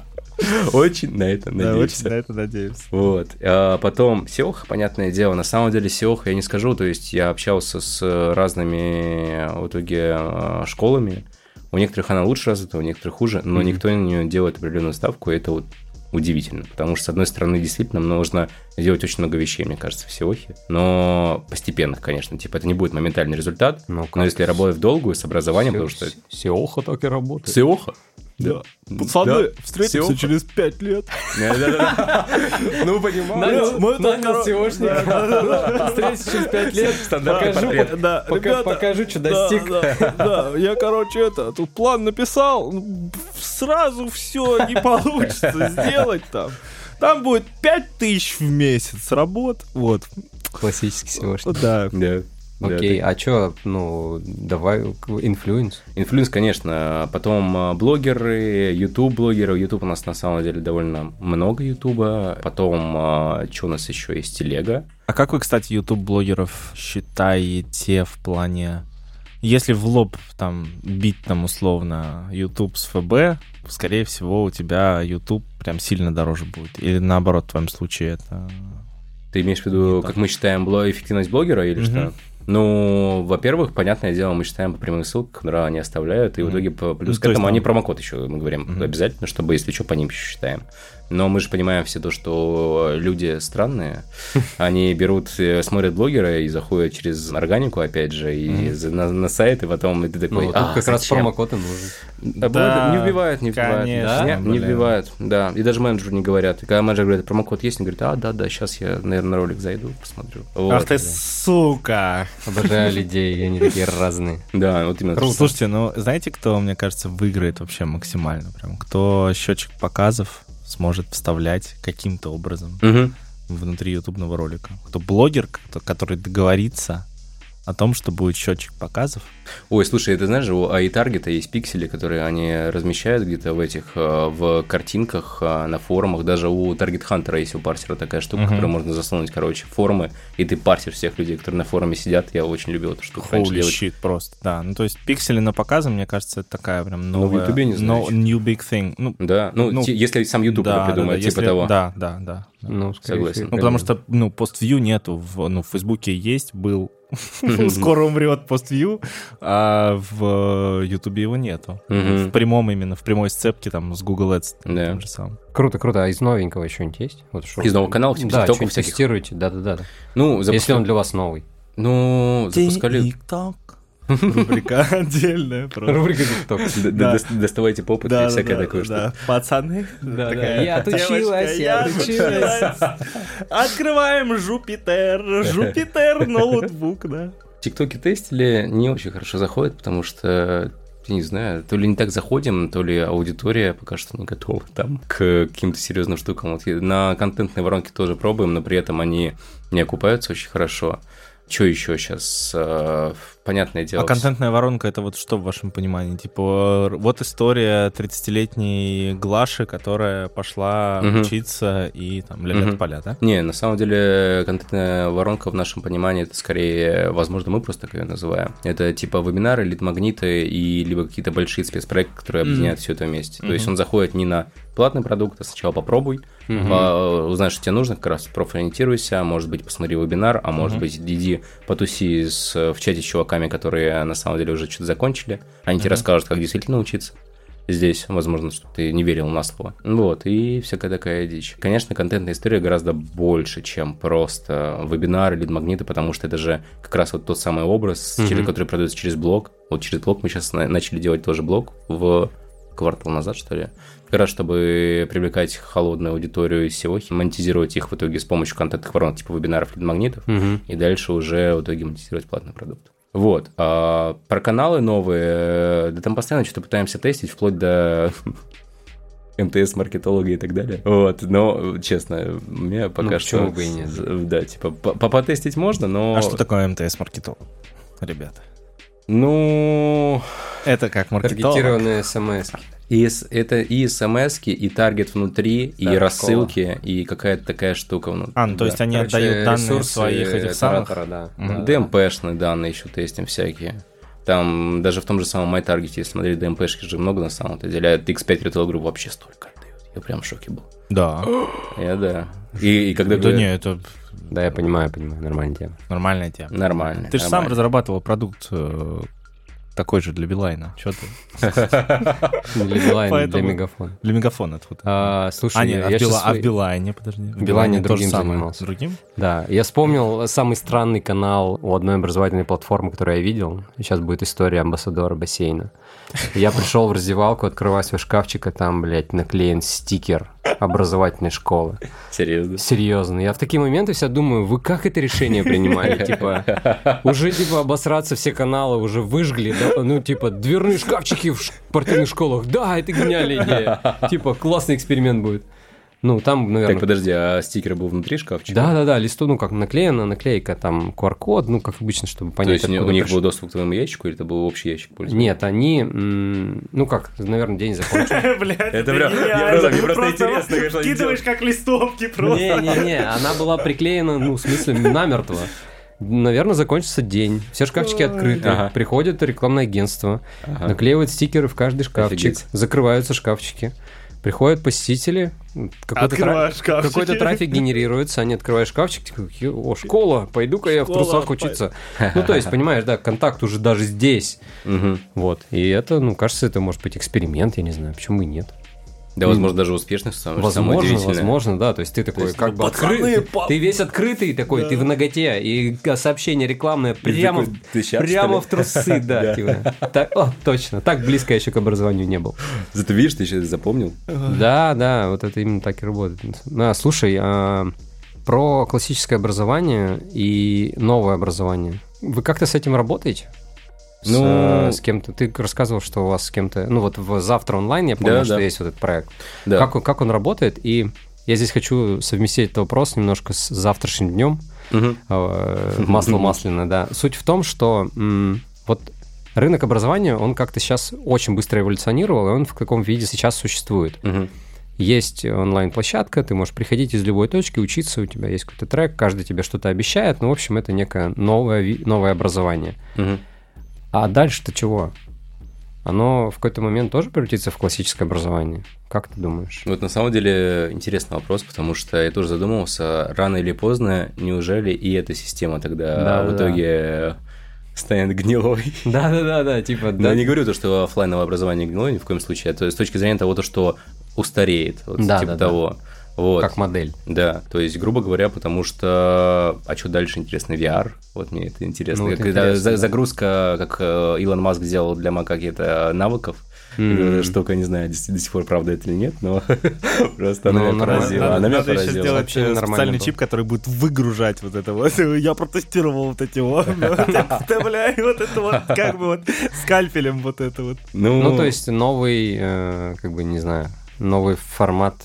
Очень на это Да, надеемся. очень на это надеемся. Вот. А потом Сеоха, понятное дело. На самом деле Сеоха я не скажу. То есть я общался с разными в итоге э, школами. У некоторых она лучше развита, у некоторых хуже, но Мгм. никто на нее делает определенную ставку, и это вот удивительно. Потому что, с одной стороны, действительно нужно делать очень много вещей, мне кажется, в Сеохе. Но постепенных, конечно. Типа это не будет моментальный результат. Ну, Но если работать в долгую, с образованием, потому что... Сеоха так и работает. Сеоха? Да. Да. Пацаны, встретимся Сеоха. через пять лет. Ну, понимаю. Мы нанял. Да, да, да. Встретимся через пять лет. Покажу. Да, покажу, что да, достиг. Да, да, я, короче, это, тут план написал, ну, сразу все не получится сделать там. Там будет 5000 в месяц работ. Вот. Классический SEOшник. Да. Да. Да, Окей, ты- а чё, ну, давай, influence. Influence, конечно. Потом а, блогеры, YouTube-блогеры. YouTube у нас на самом деле довольно много Ютуба. Потом, что у нас еще есть? Телега. А как вы, кстати, YouTube-блогеров считаете в плане... Если в лоб там бить там условно YouTube с ФБ, скорее всего у тебя YouTube прям сильно дороже будет. Или наоборот, в твоем случае это... Ты имеешь в виду, Не как так. мы считаем бло- эффективность блогера или Мгм. что? Ну, во-первых, понятное дело, мы считаем по прямым ссылкам, которые они оставляют, и в Мгм. итоге плюс Ну, к то есть этому там- они промокод еще, мы говорим, Мгм. обязательно, чтобы, если что, по ним еще считаем. Но мы же понимаем все то, что люди странные, они берут, э, смотрят блогера и заходят через органику, опять же, и за- на, на сайт, и потом и ты такой, Ну, а, как раз зачем?» промокод и нужен. Да, Да, не вбивают, не вбивают. конечно, Не, не вбивают, да. И даже менеджеру не говорят. И когда менеджер говорит, промокод есть, он говорит, а, да, да, сейчас я, наверное, на ролик зайду, посмотрю. Ах Вот. ты сука! Обожаю людей, они такие разные. Да, вот именно. Круто. Слушайте, ну знаете, кто, мне кажется, выиграет вообще максимально? Прям кто счетчик показов сможет вставлять каким-то образом Мгм. внутри ютубного ролика? Кто блогер, кто- который договорится о том, что будет счетчик показов? Ой, слушай, ты знаешь, у iTarget есть пиксели, которые они размещают где-то в этих, э, в картинках, э, на форумах. Даже у Target Hunter есть у парсера такая штука, Мгм. которую можно засунуть, короче, в форумы, и ты парсишь всех людей, которые на форуме сидят. Я очень любил эту штуку раньше Holy делать. shit, просто, да. Ну, то есть пиксели на показы, мне кажется, это такая прям Ну, в новая... Ютубе не знаю no- new big thing. Ну, Да, ну, Ну, если сам YouTube да, придумает, да, да, типа если- того. Да, да, да. Ну, Согласен. всего, Ну, потому что, ну, поствью нету. В, ну, в Фейсбуке есть, был. Скоро умрет поствью, а в Ютубе его нету. Мгм. В прямом именно, в прямой сцепке там с Google Ads. Да. тем же самым. Круто, круто. А из новенького что-нибудь есть? Вот что? Из новых каналов, типа Да, что-нибудь всяких? тестируете, да-да-да. Ну, Если запуска- он для вас новый. Ну, запускали... Тик-ток. Рубрика отдельная просто. Рубрика ТикТок. Доставайте попыт и всякое такое, что... да. Пацаны. Да, такая да. Я отучилась, я отучилась. Открываем Жупитер. Жупитер ноутбук, да. Тиктоки тестили, не очень хорошо заходят, потому что, я не знаю, то ли не так заходим, то ли аудитория пока что не готова там к каким-то серьезным штукам. Вот на контентной воронке тоже пробуем, но при этом они не окупаются очень хорошо. Что еще сейчас? Понятное дело. А контентная воронка это вот что в вашем понимании? Типа, вот история 30-летней Глаши, которая пошла Мгм. учиться и там ля Мгм. поля, да? Не, на самом деле контентная воронка в нашем понимании это скорее, возможно, мы просто так ее называем. Это типа вебинары, лид-магниты и либо какие-то большие спецпроекты, которые объединяют все это вместе. То есть он заходит не на платный продукт, а сначала попробуй, Мгм. по- узнай, что тебе нужно, как раз профориентируйся, а может быть, посмотри вебинар, а может Мгм. быть, иди потуси с, в чате с чуваками, которые на самом деле уже что-то закончили. Они тебе Мгм. расскажут, как действительно учиться здесь, возможно, что ты не верил на слово. Вот, и всякая такая дичь. Конечно, контентная история гораздо больше, чем просто вебинары или магниты, потому что это же как раз вот тот самый образ, Мгм. через который продается через блог. Вот через блог мы сейчас на- начали делать тоже блог в квартал назад, что ли. Как раз, чтобы привлекать холодную аудиторию из всего, монетизировать их в итоге с помощью контентных воронок, типа вебинаров или магнитов, Мгм. и дальше уже в итоге монетизировать платный продукт. Вот. А про каналы новые, да там постоянно что-то пытаемся тестить, вплоть до МТС, маркетологии и так далее. Вот, но, честно, мне пока Ну, что... бы и нет? Да, типа, по- попотестить можно, но... А что такое МТС-маркетолог? Ребята. Ну, Это как маркетолог. Таргетированные смс. и это и смс и таргет внутри, и Да, рассылки, и какая-то такая штука внутри. А, ну то есть они Короче, отдают данные своих этих самых... да. Да. ДМПшные данные еще тестим всякие. Там даже в том же самом MyTarget, если смотреть, ДМПшки же много на самом-то деле, а X5 Retail Group вообще столько отдают. Я прям в шоке был. Да. Я да. И, и когда Да говорят, не, это Да, я понимаю, понимаю, нормальная тема. нормальная тема. нормально. Ты же сам разрабатывал продукт э, такой же для Билайна. Что ты? Для Билайна, для Мегафона. Для Мегафона. А, слушай, А, нет, а, в а Билайне, подожди. В Билайне другим занимался. Другим? Да, я вспомнил самый странный канал у одной образовательной платформы, которую я видел. Сейчас будет история амбассадора бассейна. Я пришел в раздевалку, открываю свой шкафчик, а там, блядь, наклеен стикер образовательной школы. Серьезно. Серьезно. Я в такие моменты вся думаю, вы как это решение принимали? Типа, уже, типа, обосраться все каналы уже выжгли, да? ну, типа, дверные шкафчики в спортивных школах. Да, это гениальная идея. Типа, классный эксперимент будет. Ну, там, наверное... Так, подожди, а стикер был внутри шкафчика? Да, да, да, листу, ну как наклеена, наклейка, там QR-код, ну как обычно, чтобы То понять, есть у них- был доступ к твоему ящику, или это был общий ящик пользователя? Нет, они, ну как, наверное, день закончился. Блядь, Это прям- я просто- мне просто интересно, конечно, они Скидываешь как листовки Не-не-не, она была приклеена, ну, в смысле, намертво. Наверное, закончится день. Все шкафчики открыты. Ага. Приходит рекламное агентство, Ага. наклеивают стикеры в каждый шкафчик, Офигеть. закрываются шкафчики. Приходят посетители, какой-то, тра- Открываешь шкафчики. какой-то трафик генерируется, они открывают шкафчик, такой, о, школа, пойду-ка я в трусах учиться. Ну, то есть, понимаешь, да, контакт уже даже здесь. Вот. И это, ну, кажется, это может быть эксперимент, я не знаю, почему и нет. Да, возможно, даже успешный, самое Возможно, возможно, да. То есть ты такой, есть, как бы пацаны, открытый, ты весь открытый такой, ты в ноготе, и сообщение рекламное прямо, такой, в- «Ты щас, прямо в трусы, да. типа. Так, О, точно, так близко я еще к образованию не был. Зато видишь, ты сейчас запомнил. Да, да, вот это именно так и работает. Да, слушай, а, про классическое образование и новое образование. Вы как-то с этим работаете? С, Ну- э, с кем-то. Ты рассказывал, что у вас с кем-то. Ну, вот в завтра онлайн я понял, Да, что да. есть вот этот проект. Да. Как, он- как он работает? И я здесь хочу совместить этот вопрос немножко с завтрашним днем. Э, Масло масляное, да. Суть в том, что вот рынок образования, он как-то сейчас очень быстро эволюционировал, и он в каком виде сейчас существует. Мгм. Есть онлайн-площадка, ты можешь приходить из любой точки, учиться, у тебя есть какой-то трек, каждый тебе что-то обещает, ну, в общем, это некое новое, новое образование. Мгм. А дальше-то чего? оно в какой-то момент тоже превратится в классическое образование? Как ты думаешь? Вот на самом деле интересный вопрос, потому что я тоже задумывался, рано или поздно, неужели и эта система тогда да, в да, итоге станет гнилой? Да-да-да, типа... Да. Я не говорю то, что офлайновое образование гнилое ни в коем случае, это с точки зрения того, то, что устареет, вот да, типа да, того. Да. Вот. Как модель. Да, то есть, грубо говоря, потому что... А что дальше интересно? VR? Вот мне это интересно. Ну, это Когда интересно. загрузка, как э, Илон Маск сделал для макаки-то навыков, Mm-hmm. Штука, не знаю, до сих пор правда это или нет, но просто она меня поразила. Она меня поразила. еще сделать специальный чип, который будет выгружать вот это вот. Я протестировал вот эти вот, вставляю вот это вот, как бы вот скальпелем вот это вот. Ну, то есть новый, э, как бы, не знаю, новый формат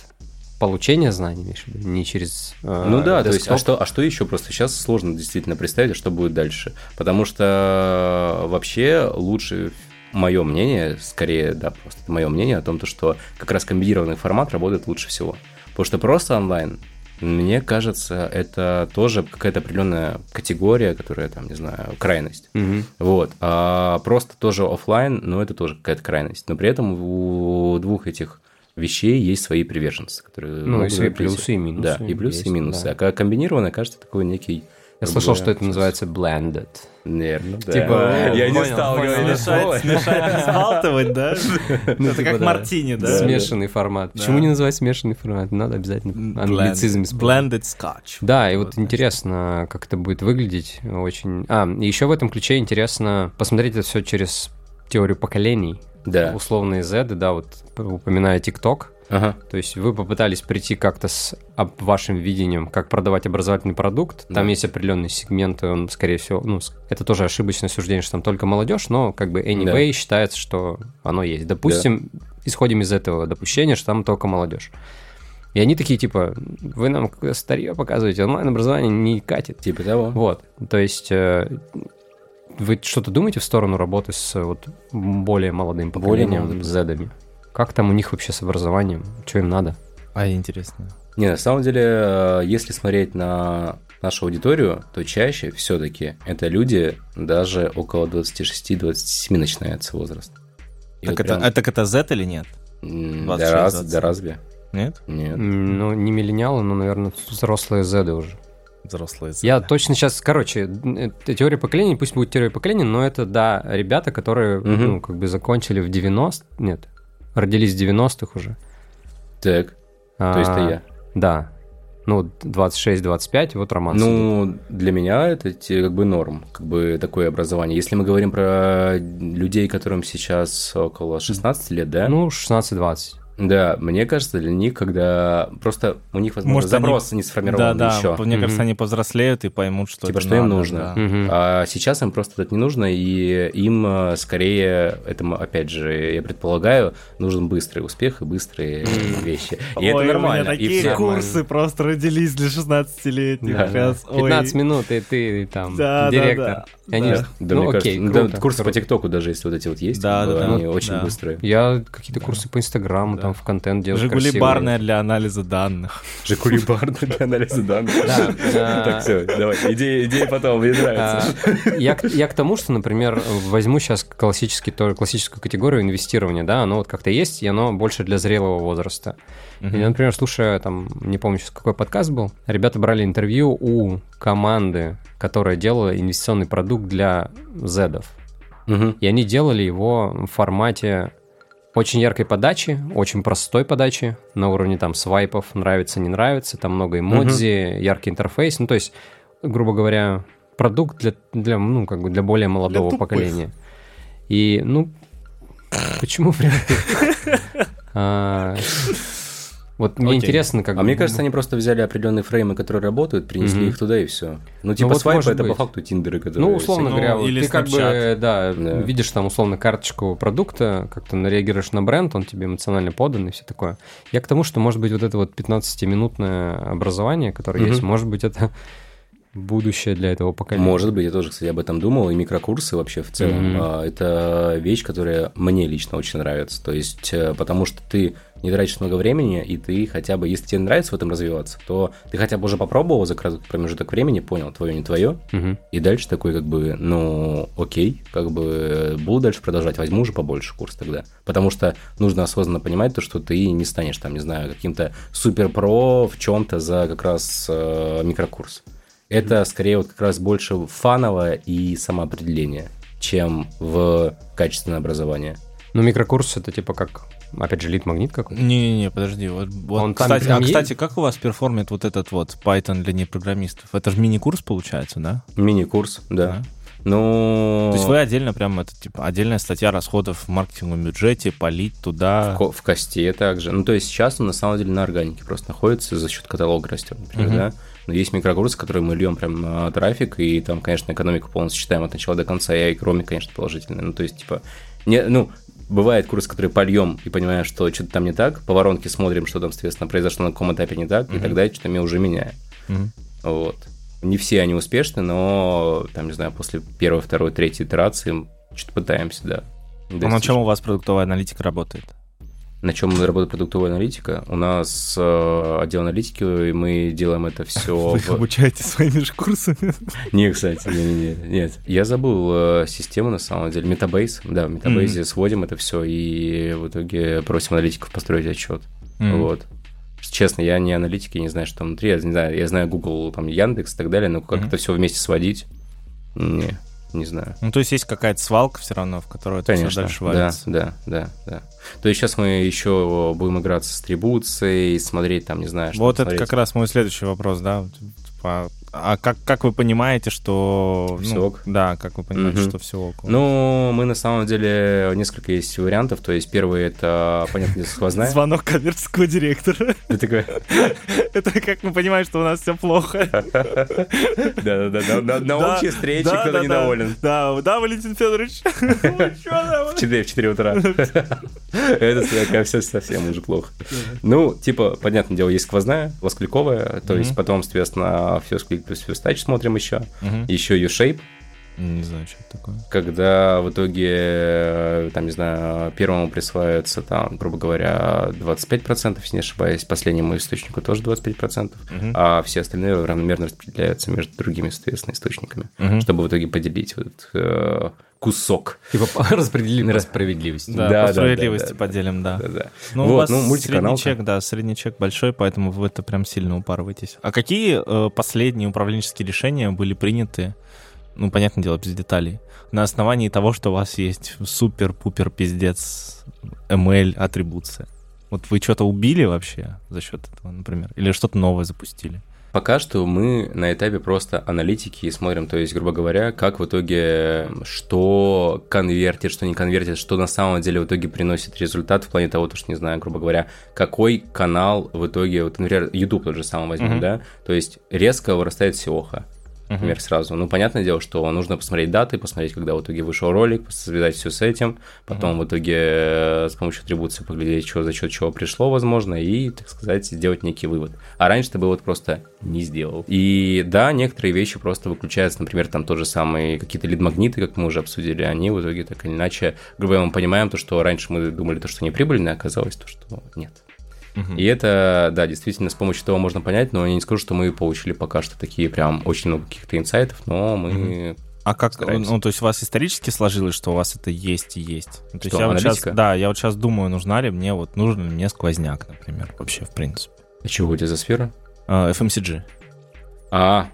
получения знаний, имеешь в виду, не через э, Ну да, десктоп. то есть, а что, а что еще? Просто сейчас сложно действительно представить, а что будет дальше. Потому что вообще лучше мое мнение, скорее, да, просто мое мнение о том, то, что как раз комбинированный формат работает лучше всего. Потому что просто онлайн, мне кажется, это тоже какая-то определенная категория, которая там, не знаю, крайность. Угу. Вот. А просто тоже офлайн, но это тоже какая-то крайность. Но при этом у двух этих вещей есть свои приверженцы, которые ну, и свои плюсы и минусы. Да, и плюсы есть, и минусы. Да. А комбинированное, кажется, такой некий я слышал, что это называется blended. Наверное, да. Типа, я не стал говорить смешать, смешать, сбалтывать, да? Ну, это как мартини, да? Смешанный формат. Почему не называть смешанный формат? Надо обязательно англицизм Blended scotch. Да, и вот интересно, как это будет выглядеть. Очень. А, еще в этом ключе интересно посмотреть это все через теорию поколений. Да. Условные Z, да, вот упоминая TikTok, Ага. То есть вы попытались прийти как-то с вашим видением, как продавать образовательный продукт. Там да. есть определенные сегменты, он, скорее всего, ну, это тоже ошибочное суждение, что там только молодежь, но как бы anyway да. считается, что оно есть. Допустим, да. исходим из этого допущения, что там только молодежь. И они такие, типа, вы нам старье показываете, онлайн-образование не катит. Типа того. Вот, то есть э, вы что-то думаете в сторону работы с вот более молодым поколением, более молодым. зедами? Как там у них вообще с образованием? Что им надо? А интересно. Не, на самом деле, э, если смотреть на нашу аудиторию, то чаще все-таки это люди даже около 26-27 начинается возраст. И так, вот это, прям... а, так это Z или нет? 26, да, раз, да разве? Нет? Нет. Ну, не миллениалы, но, наверное, взрослые Z уже. Взрослые. Я точно сейчас, короче, теория поколений, пусть будет теория поколений, но это, да, ребята, которые, угу. ну, как бы закончили в 90... Нет, родились в 90-х уже. Так, а, то есть это я. Да, ну, 26-25, вот Роман Ну, сидит. для меня это как бы норм, как бы такое образование. Если мы говорим про людей, которым сейчас около 16 лет, да? Ну, 16-20. Да, мне кажется, для них, когда просто у них, возможно, Может, запрос они... не сформирован да, еще. Да, мне mm-hmm. кажется, они повзрослеют и поймут, что типа, что надо, им нужно. Да. Mm-hmm. А сейчас им просто это не нужно, и им э, скорее, это, опять же, я предполагаю, нужен быстрый успех и быстрые mm-hmm. вещи. И Ой, это нормально. У меня такие и курсы нормально. просто родились для 16-летних. Да. Сейчас. 15 Ой. минут, и ты там да, директор. Да, да. Они да. да, ну, мне окей, кажется, да, курсы по ТикТоку даже, если вот эти вот есть, да, да, они да. очень да. быстрые. Я какие-то курсы по Инстаграму, да. Там в контент делаю Жигули барная для анализа данных. Жигули барная для анализа данных. Да. Так, все, давай, идея потом, мне нравится. А, я к тому, что, например, возьму сейчас классический, классическую категорию инвестирования, да, оно вот как-то есть, и оно больше для зрелого возраста. И, например, слушая, там, не помню сейчас, какой подкаст был, ребята брали интервью у команды, которая делала инвестиционный продукт для зедов. И они делали его в формате очень яркой подачи, очень простой подачи, на уровне там свайпов, нравится, не нравится, там много эмодзи, угу. яркий интерфейс, ну то есть, грубо говоря, продукт для, для ну, как бы для более молодого для поколения. И, ну, почему прям... Вот мне Окей. интересно, как... А мне кажется, они просто взяли определенные фреймы, которые работают, принесли mm-hmm. их туда и все. Ну, типа ну, вот свайпы это быть. по факту тиндеры, которые... Ну, условно говоря, ну, или ты как бы, да, да, видишь там условно карточку продукта, как-то реагируешь на бренд, он тебе эмоционально подан и все такое. Я к тому, что, может быть, вот это вот 15-минутное образование, которое mm-hmm. есть, может быть, это будущее для этого поколения. Может быть, я тоже, кстати, об этом думал, и микрокурсы вообще в целом. Mm-hmm. Это вещь, которая мне лично очень нравится. То есть, э, потому что ты не тратишь много времени, и ты хотя бы, если тебе нравится в этом развиваться, то ты хотя бы уже попробовал за краткий промежуток времени, понял, твое, не твое, Мгм. и дальше такой как бы, ну, окей, как бы буду дальше продолжать, возьму уже побольше курс тогда. Потому что нужно осознанно понимать то, что ты не станешь там, не знаю, каким-то супер-про в чем-то за как раз э, микрокурс. Это скорее вот как раз больше фановое и самоопределение, чем в качественное образование. Ну, микрокурс это типа как, опять же, лид-магнит какой-то. Не-не-не, подожди. Вот, вот, Он там кстати, прям а, есть? кстати, как у вас перформит вот этот вот Python для непрограммистов? Это же мини-курс получается, да? Мини-курс, да. Да. Ну, То есть вы отдельно прям, это типа отдельная статья расходов в маркетинговом бюджете, полить туда. в, ко- в косте также. Ну, то есть сейчас он на самом деле на органике просто находится, за счет каталога растет, например, Мгм. да. Но есть микрокурсы, которые мы льем прям на трафик, и там, конечно, экономику полностью считаем от начала до конца, и кроме, конечно, положительная. Ну, то есть, типа, не, ну, бывает курс, который польем и понимаем, что что-то там не так, по воронке смотрим, что там, соответственно, произошло на каком этапе не так, и Мгм. тогда что-то мы уже меняем. Мгм. Вот. Не все они успешны, но, там, не знаю, после первой, второй, третьей итерации что-то пытаемся, да. А на чем у вас продуктовая аналитика работает? На чем работает продуктовая аналитика? У нас э, отдел аналитики, и мы делаем это все. Вы их обучаете своими же курсами? Не, кстати, не, не, не, нет. Я забыл э, систему на самом деле. Метабейс. Да, в метабейзе сводим это все и в итоге просим аналитиков построить отчет. Мгм. Вот. Честно, я не аналитик, я не знаю, что там внутри. Я не знаю, я знаю Google, там Яндекс и так далее, но как Мгм. это все вместе сводить, не, не знаю. Ну, то есть есть какая-то свалка все равно, в которой это все Конечно, дальше да, валится. да, да, да. То есть сейчас мы еще будем играться с атрибуцией, смотреть там, не знаю, что Вот это как раз мой следующий вопрос, да. типа, А как, как вы понимаете, что... Всё ну, ок? Да, как вы понимаете, Мгм. что все ок? Ну, мы на самом деле несколько есть вариантов. То есть первый это, понятно, сквозная. Звонок коммерческого директора. Ты такой, Это как мы понимаем, что у нас все плохо. да-да-да, на- общей встрече кто-то недоволен. Да, да, Валентин Федорович. В 4, в 4 утра. Это все совсем уже плохо. Ну, типа, понятное дело, есть сквозная, воскликовая, то есть потом, соответственно, все склик плюс фьюстач смотрим еще. Мгм. Еще U-shape, Не знаю, что это такое. когда в итоге, э, там, не знаю, первому присваивается, там, грубо говоря, 25%, если не ошибаюсь, последнему источнику тоже 25%, Мгм. а все остальные равномерно распределяются между другими, соответственно, источниками, Мгм. чтобы в итоге поделить вот э, кусок. Типа распределили по справедливости. Да, Да, по да, справедливости да, да, поделим, да. Да-да. Ну, у Вот, вас ну, средний мультиканалка. чек, да, средний чек большой, поэтому вы это прям сильно упарываетесь. А какие э, последние управленческие решения были приняты, ну, понятное дело, без деталей, на основании того, что у вас есть супер-пупер пиздец ML атрибуция? Вот вы что-то убили вообще за счет этого, например? Или что-то новое запустили? Пока что мы на этапе просто аналитики и смотрим, то есть, грубо говоря, как в итоге, что конвертит, что не конвертит, что на самом деле в итоге приносит результат в плане того, то, что, не знаю, грубо говоря, какой канал в итоге, вот, например, YouTube тот же самый возьмем, Мгм. да, то есть резко вырастает SEO-ха, например, сразу. Ну, понятное дело, что нужно посмотреть даты, посмотреть, когда в итоге вышел ролик, связать все с этим, потом в итоге э, с помощью атрибуции поглядеть, что за счет чего пришло, возможно, и, так сказать, сделать некий вывод. А раньше ты бы вот просто не сделал. И да, некоторые вещи просто выключаются, например, там тот же самый какие-то лид-магниты, как мы уже обсудили, они в итоге так или иначе, грубо говоря, мы понимаем то, что раньше мы думали то, что не прибыльно, а оказалось то, что нет. И это, да, действительно, с помощью того можно понять, но я не скажу, что мы получили пока что такие прям очень много каких-то инсайтов, но мы... А как, Стараемся. ну, то есть у вас исторически сложилось, что у вас это есть и есть? Ну, то есть Что, я вот сейчас, да, я вот сейчас думаю, нужна ли мне, вот, нужен ли мне сквозняк, например, вообще, в принципе. А чего у тебя за сфера? А, FMCG. А,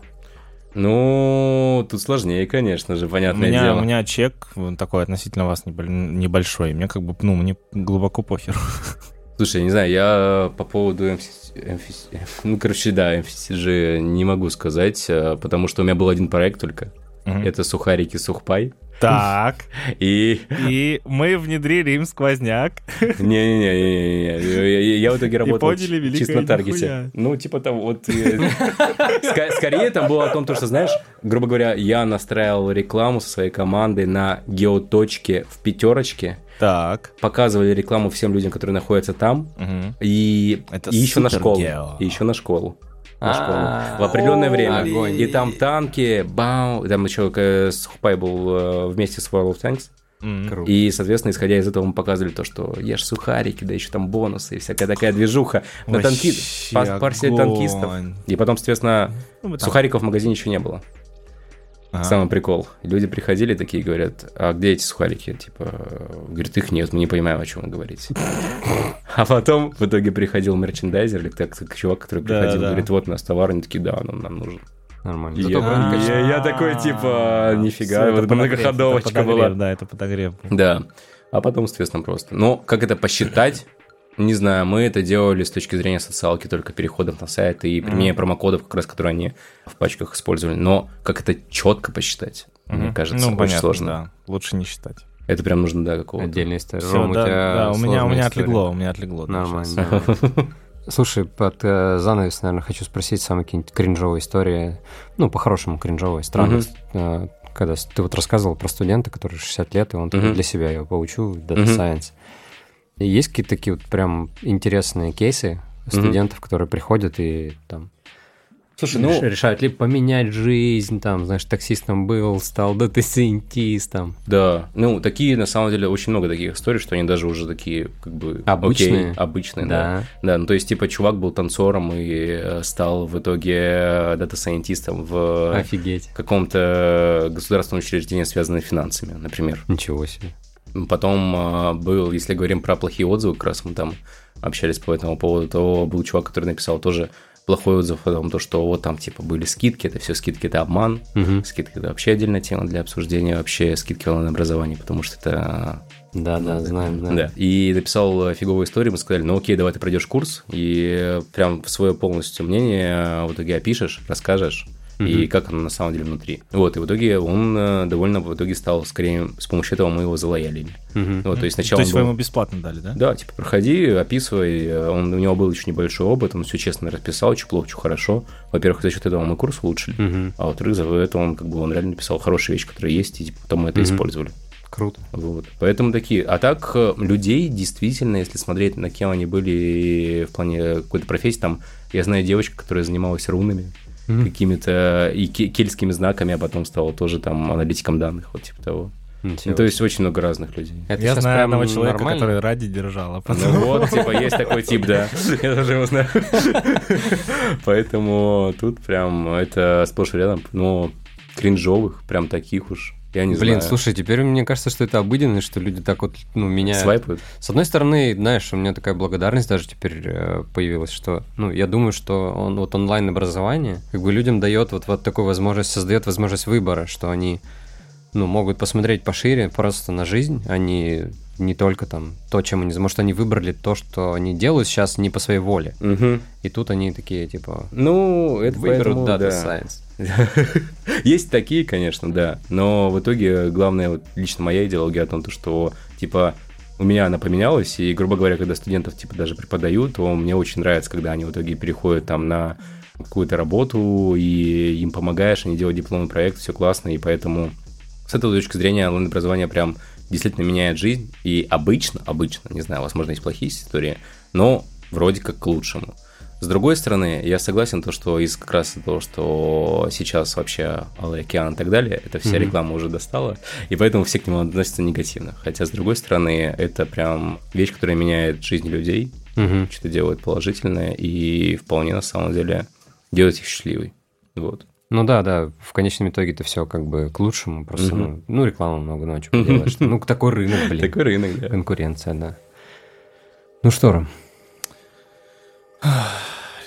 ну, тут сложнее, конечно же, У понятное меня, дело. у меня чек такой относительно вас небо- небольшой. Мне как бы, ну, мне глубоко похер. Слушай, я не знаю, я по поводу MCC, MCC ну, короче, да, MCCG не могу сказать, э, потому что у меня был один проект только. Мгм. Это сухарики сухпай. Так. И И мы внедрили им сквозняк. Не-не-не, я, в итоге работал чисто на таргете. Ну, типа того, вот... э, Скорее там было о том, то, что, знаешь, грубо говоря, я настраивал рекламу со своей командой на геоточке в пятерочке, Так. показывали рекламу всем людям, которые находятся там, и, Это и еще на школу. И еще на школу. На А, школу. В определенное время. И там танки, бау, там еще э, Сухпай был э, вместе с World of Tanks. Круто. И, соответственно, исходя из этого мы показывали то, что ешь сухарики, да еще там бонусы и всякая такая движуха на танки... Огонь. танкистов. И потом, соответственно, Ну, сухариков в магазине еще не было. Ага. Самый прикол. Люди приходили такие, говорят, а где эти сухарики? Типа, говорит, их нет, мы не понимаем, о чем вы говорите. А потом в итоге приходил мерчендайзер, или так, так, чувак, который приходил, да. говорит, вот у нас товар, они такие, да, он нам нужен. Нормально. Я, я- я такой, типа, нифига, вот многоходовочка это подогрев, была. Да, это подогрев. Да. А потом, соответственно, просто. Но как это посчитать? Не знаю, мы это делали с точки зрения социалки, только переходов на сайт и применения промокодов, как раз, которые они в пачках использовали. Но как это четко посчитать, мне Мгм. кажется, ну, очень понятно, сложно. да. Лучше не считать. Это прям нужно, да, какого-то. Отдельная история. Всё, Ром, у да, тебя да, у меня, у меня история. отлегло, у меня отлегло. Нормально. Слушай, под э, занавес, наверное, хочу спросить самые какие-нибудь кринжовые истории. Ну, по-хорошему кринжовые, странные. Э, Когда ты вот рассказывал про студента, который 60 лет, и он такой, Мгм. для себя я поучу, Data Мгм. Science. Есть какие-то такие вот прям интересные кейсы студентов, которые приходят и там Слушай, ну, решают либо поменять жизнь, там, знаешь, таксистом был, стал дата-сайентистом. да. Ну, такие, на самом деле, очень много таких историй, что они даже уже такие, как бы... Обычные. окей, обычные, да. Да. Да, ну то есть, типа, чувак был танцором и э, стал в итоге дата-сайентистом в Офигеть. каком-то государственном учреждении, связанном с финансами, например. Ничего себе. Потом а, был, если говорим про плохие отзывы, как раз мы там общались по этому поводу, то был чувак, который написал тоже плохой отзыв о том, то, что вот там типа были скидки, это все скидки, это обман, Мгм. скидки это вообще отдельная тема для обсуждения, вообще скидки в онлайн-образовании, потому что это Да, да, знаем, знаем. да. И написал фиговую историю, мы сказали, ну окей, давай ты пройдешь курс, и прям свое полностью мнение в итоге опишешь, расскажешь, и как оно на самом деле внутри. Вот, и в итоге он э, довольно в итоге стал, скорее, с помощью этого мы его залоялили. Мгм. Вот, то есть То сначала есть он вы был- ему бесплатно дали, да? Да, типа, проходи, описывай. Он, у него был еще небольшой опыт, он все честно расписал, что плохо, что хорошо. Во-первых, за счет этого мы курс улучшили. Мгм. А во-вторых, за это он как бы он реально написал хорошие вещи, которые есть, и типа, потом мы это Мгм. использовали. Круто. Вот. Поэтому такие. А так, э, людей действительно, если смотреть, на кем они были в плане какой-то профессии, там, я знаю девочку, которая занималась рунами, Мгм. какими-то и ке- кельтскими знаками, а потом стала тоже там аналитиком данных, вот типа того. Ну, то есть очень много разных людей. Это Я знаю прям одного человека, нормально? который ради держал, а Ну потом... вот, типа, есть такой тип, да. Я тоже его знаю. Поэтому тут прям это сплошь и рядом, но кринжовых, прям таких уж, я не Блин, знаю. слушай, теперь мне кажется, что это обыденность, что люди так вот, ну, меняют. Свайпают? С одной стороны, знаешь, у меня такая благодарность даже теперь э, появилась, что, ну, я думаю, что он вот онлайн-образование как бы людям дает вот, вот такую возможность, создает возможность выбора, что они, ну, могут посмотреть пошире просто на жизнь, а не, не только там то, чем они... Может, они выбрали то, что они делают сейчас не по своей воле. Мгм. И тут они такие, типа, Ну, это выберут поэтому, Data да. Science. Есть такие, конечно, да. Но в итоге главное, вот лично моя идеология о том, то, что типа у меня она поменялась, и, грубо говоря, когда студентов типа даже преподаю, то мне очень нравится, когда они в итоге переходят там на какую-то работу, и им помогаешь, они делают дипломный проект, все классно, и поэтому с этой точки зрения онлайн-образование прям действительно меняет жизнь, и обычно, обычно, не знаю, возможно, есть плохие истории, но вроде как к лучшему. С другой стороны, я согласен, то, что из как раз того, что сейчас вообще Алый океан и так далее, это вся Мгм. реклама уже достала, и поэтому все к нему относятся негативно. Хотя, с другой стороны, это прям вещь, которая меняет жизнь людей, Мгм. что-то делает положительное, и вполне, на самом деле, делает их счастливой. Вот. Ну да, да, в конечном итоге это все как бы к лучшему, просто, ну, ну, рекламы много, что поделаешь. Ну, такой рынок, блин. Такой рынок, да. Конкуренция, да. Ну что, Ром,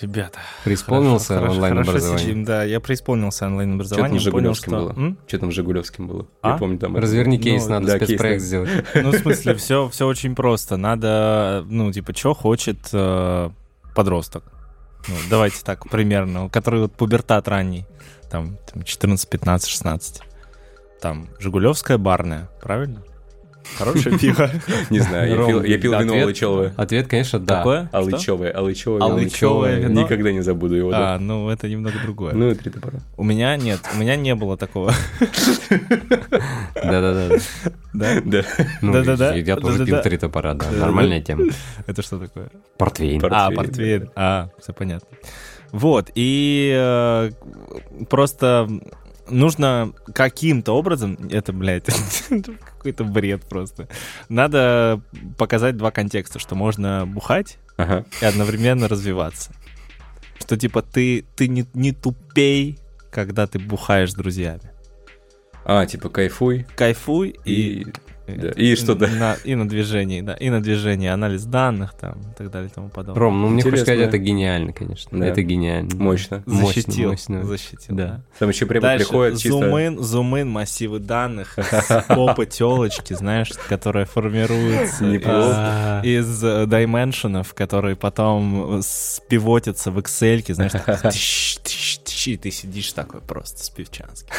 Ребята. преисполнился хорошо, хорошо онлайн-образование? сидим, Да, я преисполнился Что там онлайн-образованием. понял, Жигулевским что... было? М? Что там с Жигулевским было? А? Я помню, там... это- Разверни кейс, Ну, надо да, кейс спецпроект надо. сделать. Ну, в смысле, все, все очень просто. Надо, ну, типа, что хочет э, подросток. Ну, давайте так, примерно. Который вот пубертат ранний. Там, там 14, 15, 16. Там, Жигулевская барная, правильно? Хорошее пиво. Не знаю, я пил, вино ответ- Алычевое. Ответ, конечно, да. Какое? Алычевое, Алычевое. Алычевое вино. Никогда не забуду его. да. А, ну, это немного другое. Ну, и три топора. У меня нет, у меня не было такого. Да-да-да. Да? Да. Ну, Да-да-да. Я тоже пил три топора, да. Нормальная тема. Это что такое? Портвейн. Пор- А, портвейн. А, все понятно. Вот, и э, просто нужно каким-то образом, это, блядь, какой-то бред просто. Надо показать два контекста, что можно бухать Ага. и одновременно развиваться. Что типа ты, ты не, не тупей, когда ты бухаешь с друзьями. А, типа кайфуй Кайфуй и... и... да, и что да. На, и на движении, да. И на движении, анализ данных там и так далее и тому подобное. Ром, ну мне хочется сказать, это гениально, конечно. Да. Это гениально. Мощно. Защитил, мощно. защитил. Да. Там еще препод Дальше приходит чисто... зум-ин, зум-ин, массивы данных, попы телочки, знаешь, которая формируется из, из э, дайменшенов, которые потом спивотятся в Excel, знаешь, и ты сидишь такой просто с пивчанским.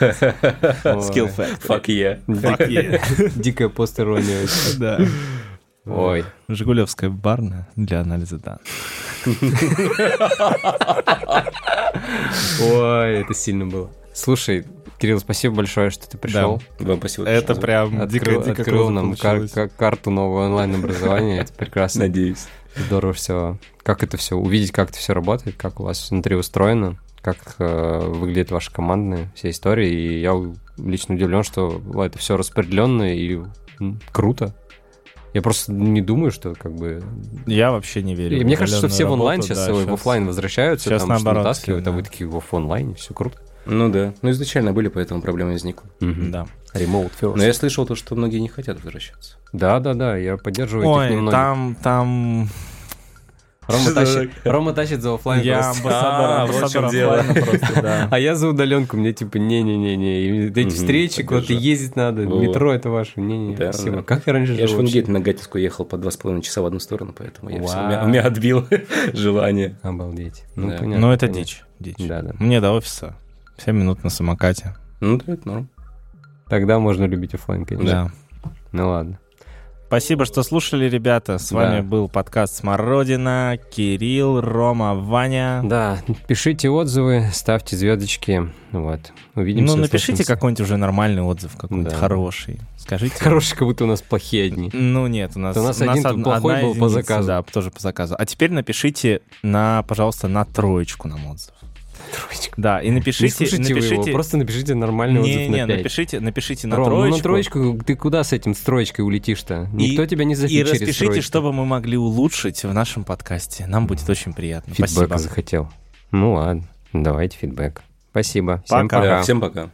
Skill Factory. Fuck yeah. Fuck yeah. Дикая постерония. Да. Ой. Жигулевская барна для анализа данных. Ой, это сильно было. Слушай, Кирилл, спасибо большое, что ты пришел. Вам спасибо. Это что- прям Открыл, дико, дико открыл нам кар- получилось. ка- карту нового онлайн-образования. Это прекрасно. Надеюсь. Здорово все. Как это все, увидеть, как это все работает, как у вас внутри устроено, как э, выглядит ваша командная вся история. И я лично удивлен, что это все распределенно и м, круто. Я просто не думаю, что как бы... Я вообще не верю. И мне кажется, что все в онлайн работу, сейчас да, в офлайн возвращаются, щас там наоборот натаскивают, а сильно. вы такие в онлайне, все круто. Ну да. Ну изначально были, поэтому проблемы возникли. Да. Remote first. Но я слышал то, что многие не хотят возвращаться. Да, да, да, я поддерживаю этих Ой, немногих. там, там... Рома, тащит? Рома тащит за офлайн Я просто. амбассадор, А, амбассадор да. А я за удаленку, мне типа не-не-не-не. Эти встречи, куда-то ездить надо, метро это ваше. Не-не, Да, спасибо. да. Как я раньше Я же жил в? Ингейт на Гатевскую ехал по два с половиной часа в одну сторону, поэтому я всё- у, меня, Вау. у меня отбил желание. Обалдеть. Ну, Да. понятно. Ну, это понятно. дичь. дичь. Да, да. Мне до офиса 7 минут на самокате. Ну да, это норм. Тогда можно любить офлайн, конечно. Да. Ну ладно. Спасибо, что слушали, ребята. С Да. вами был подкаст «Смородина». Кирилл, Рома, Ваня. Да, пишите отзывы, ставьте звездочки. Вот. Увидимся. ну, напишите какой-нибудь уже нормальный отзыв, какой-нибудь Да. хороший. Скажите. Хороший, как будто у нас плохие одни. Ну нет, у нас, У нас один од- плохой был по единица, заказу. Да, тоже по заказу. А теперь напишите на, пожалуйста, на троечку нам отзыв. Троечка. Да, и Не напишите, слушайте вы его, напишите, просто напишите нормальный отзыв не, не, на 5. напишите, напишите на Ром, ну троечку. на троечку ты куда с этим с троечкой улетишь-то? Никто тебя не И зафичерит с распишите, троечкой. что бы мы могли улучшить в нашем подкасте. Нам будет очень приятно. Фидбэка Спасибо. захотел. Ну ладно, давайте фидбэк. Спасибо. Всем Пока. пока. Да, всем пока.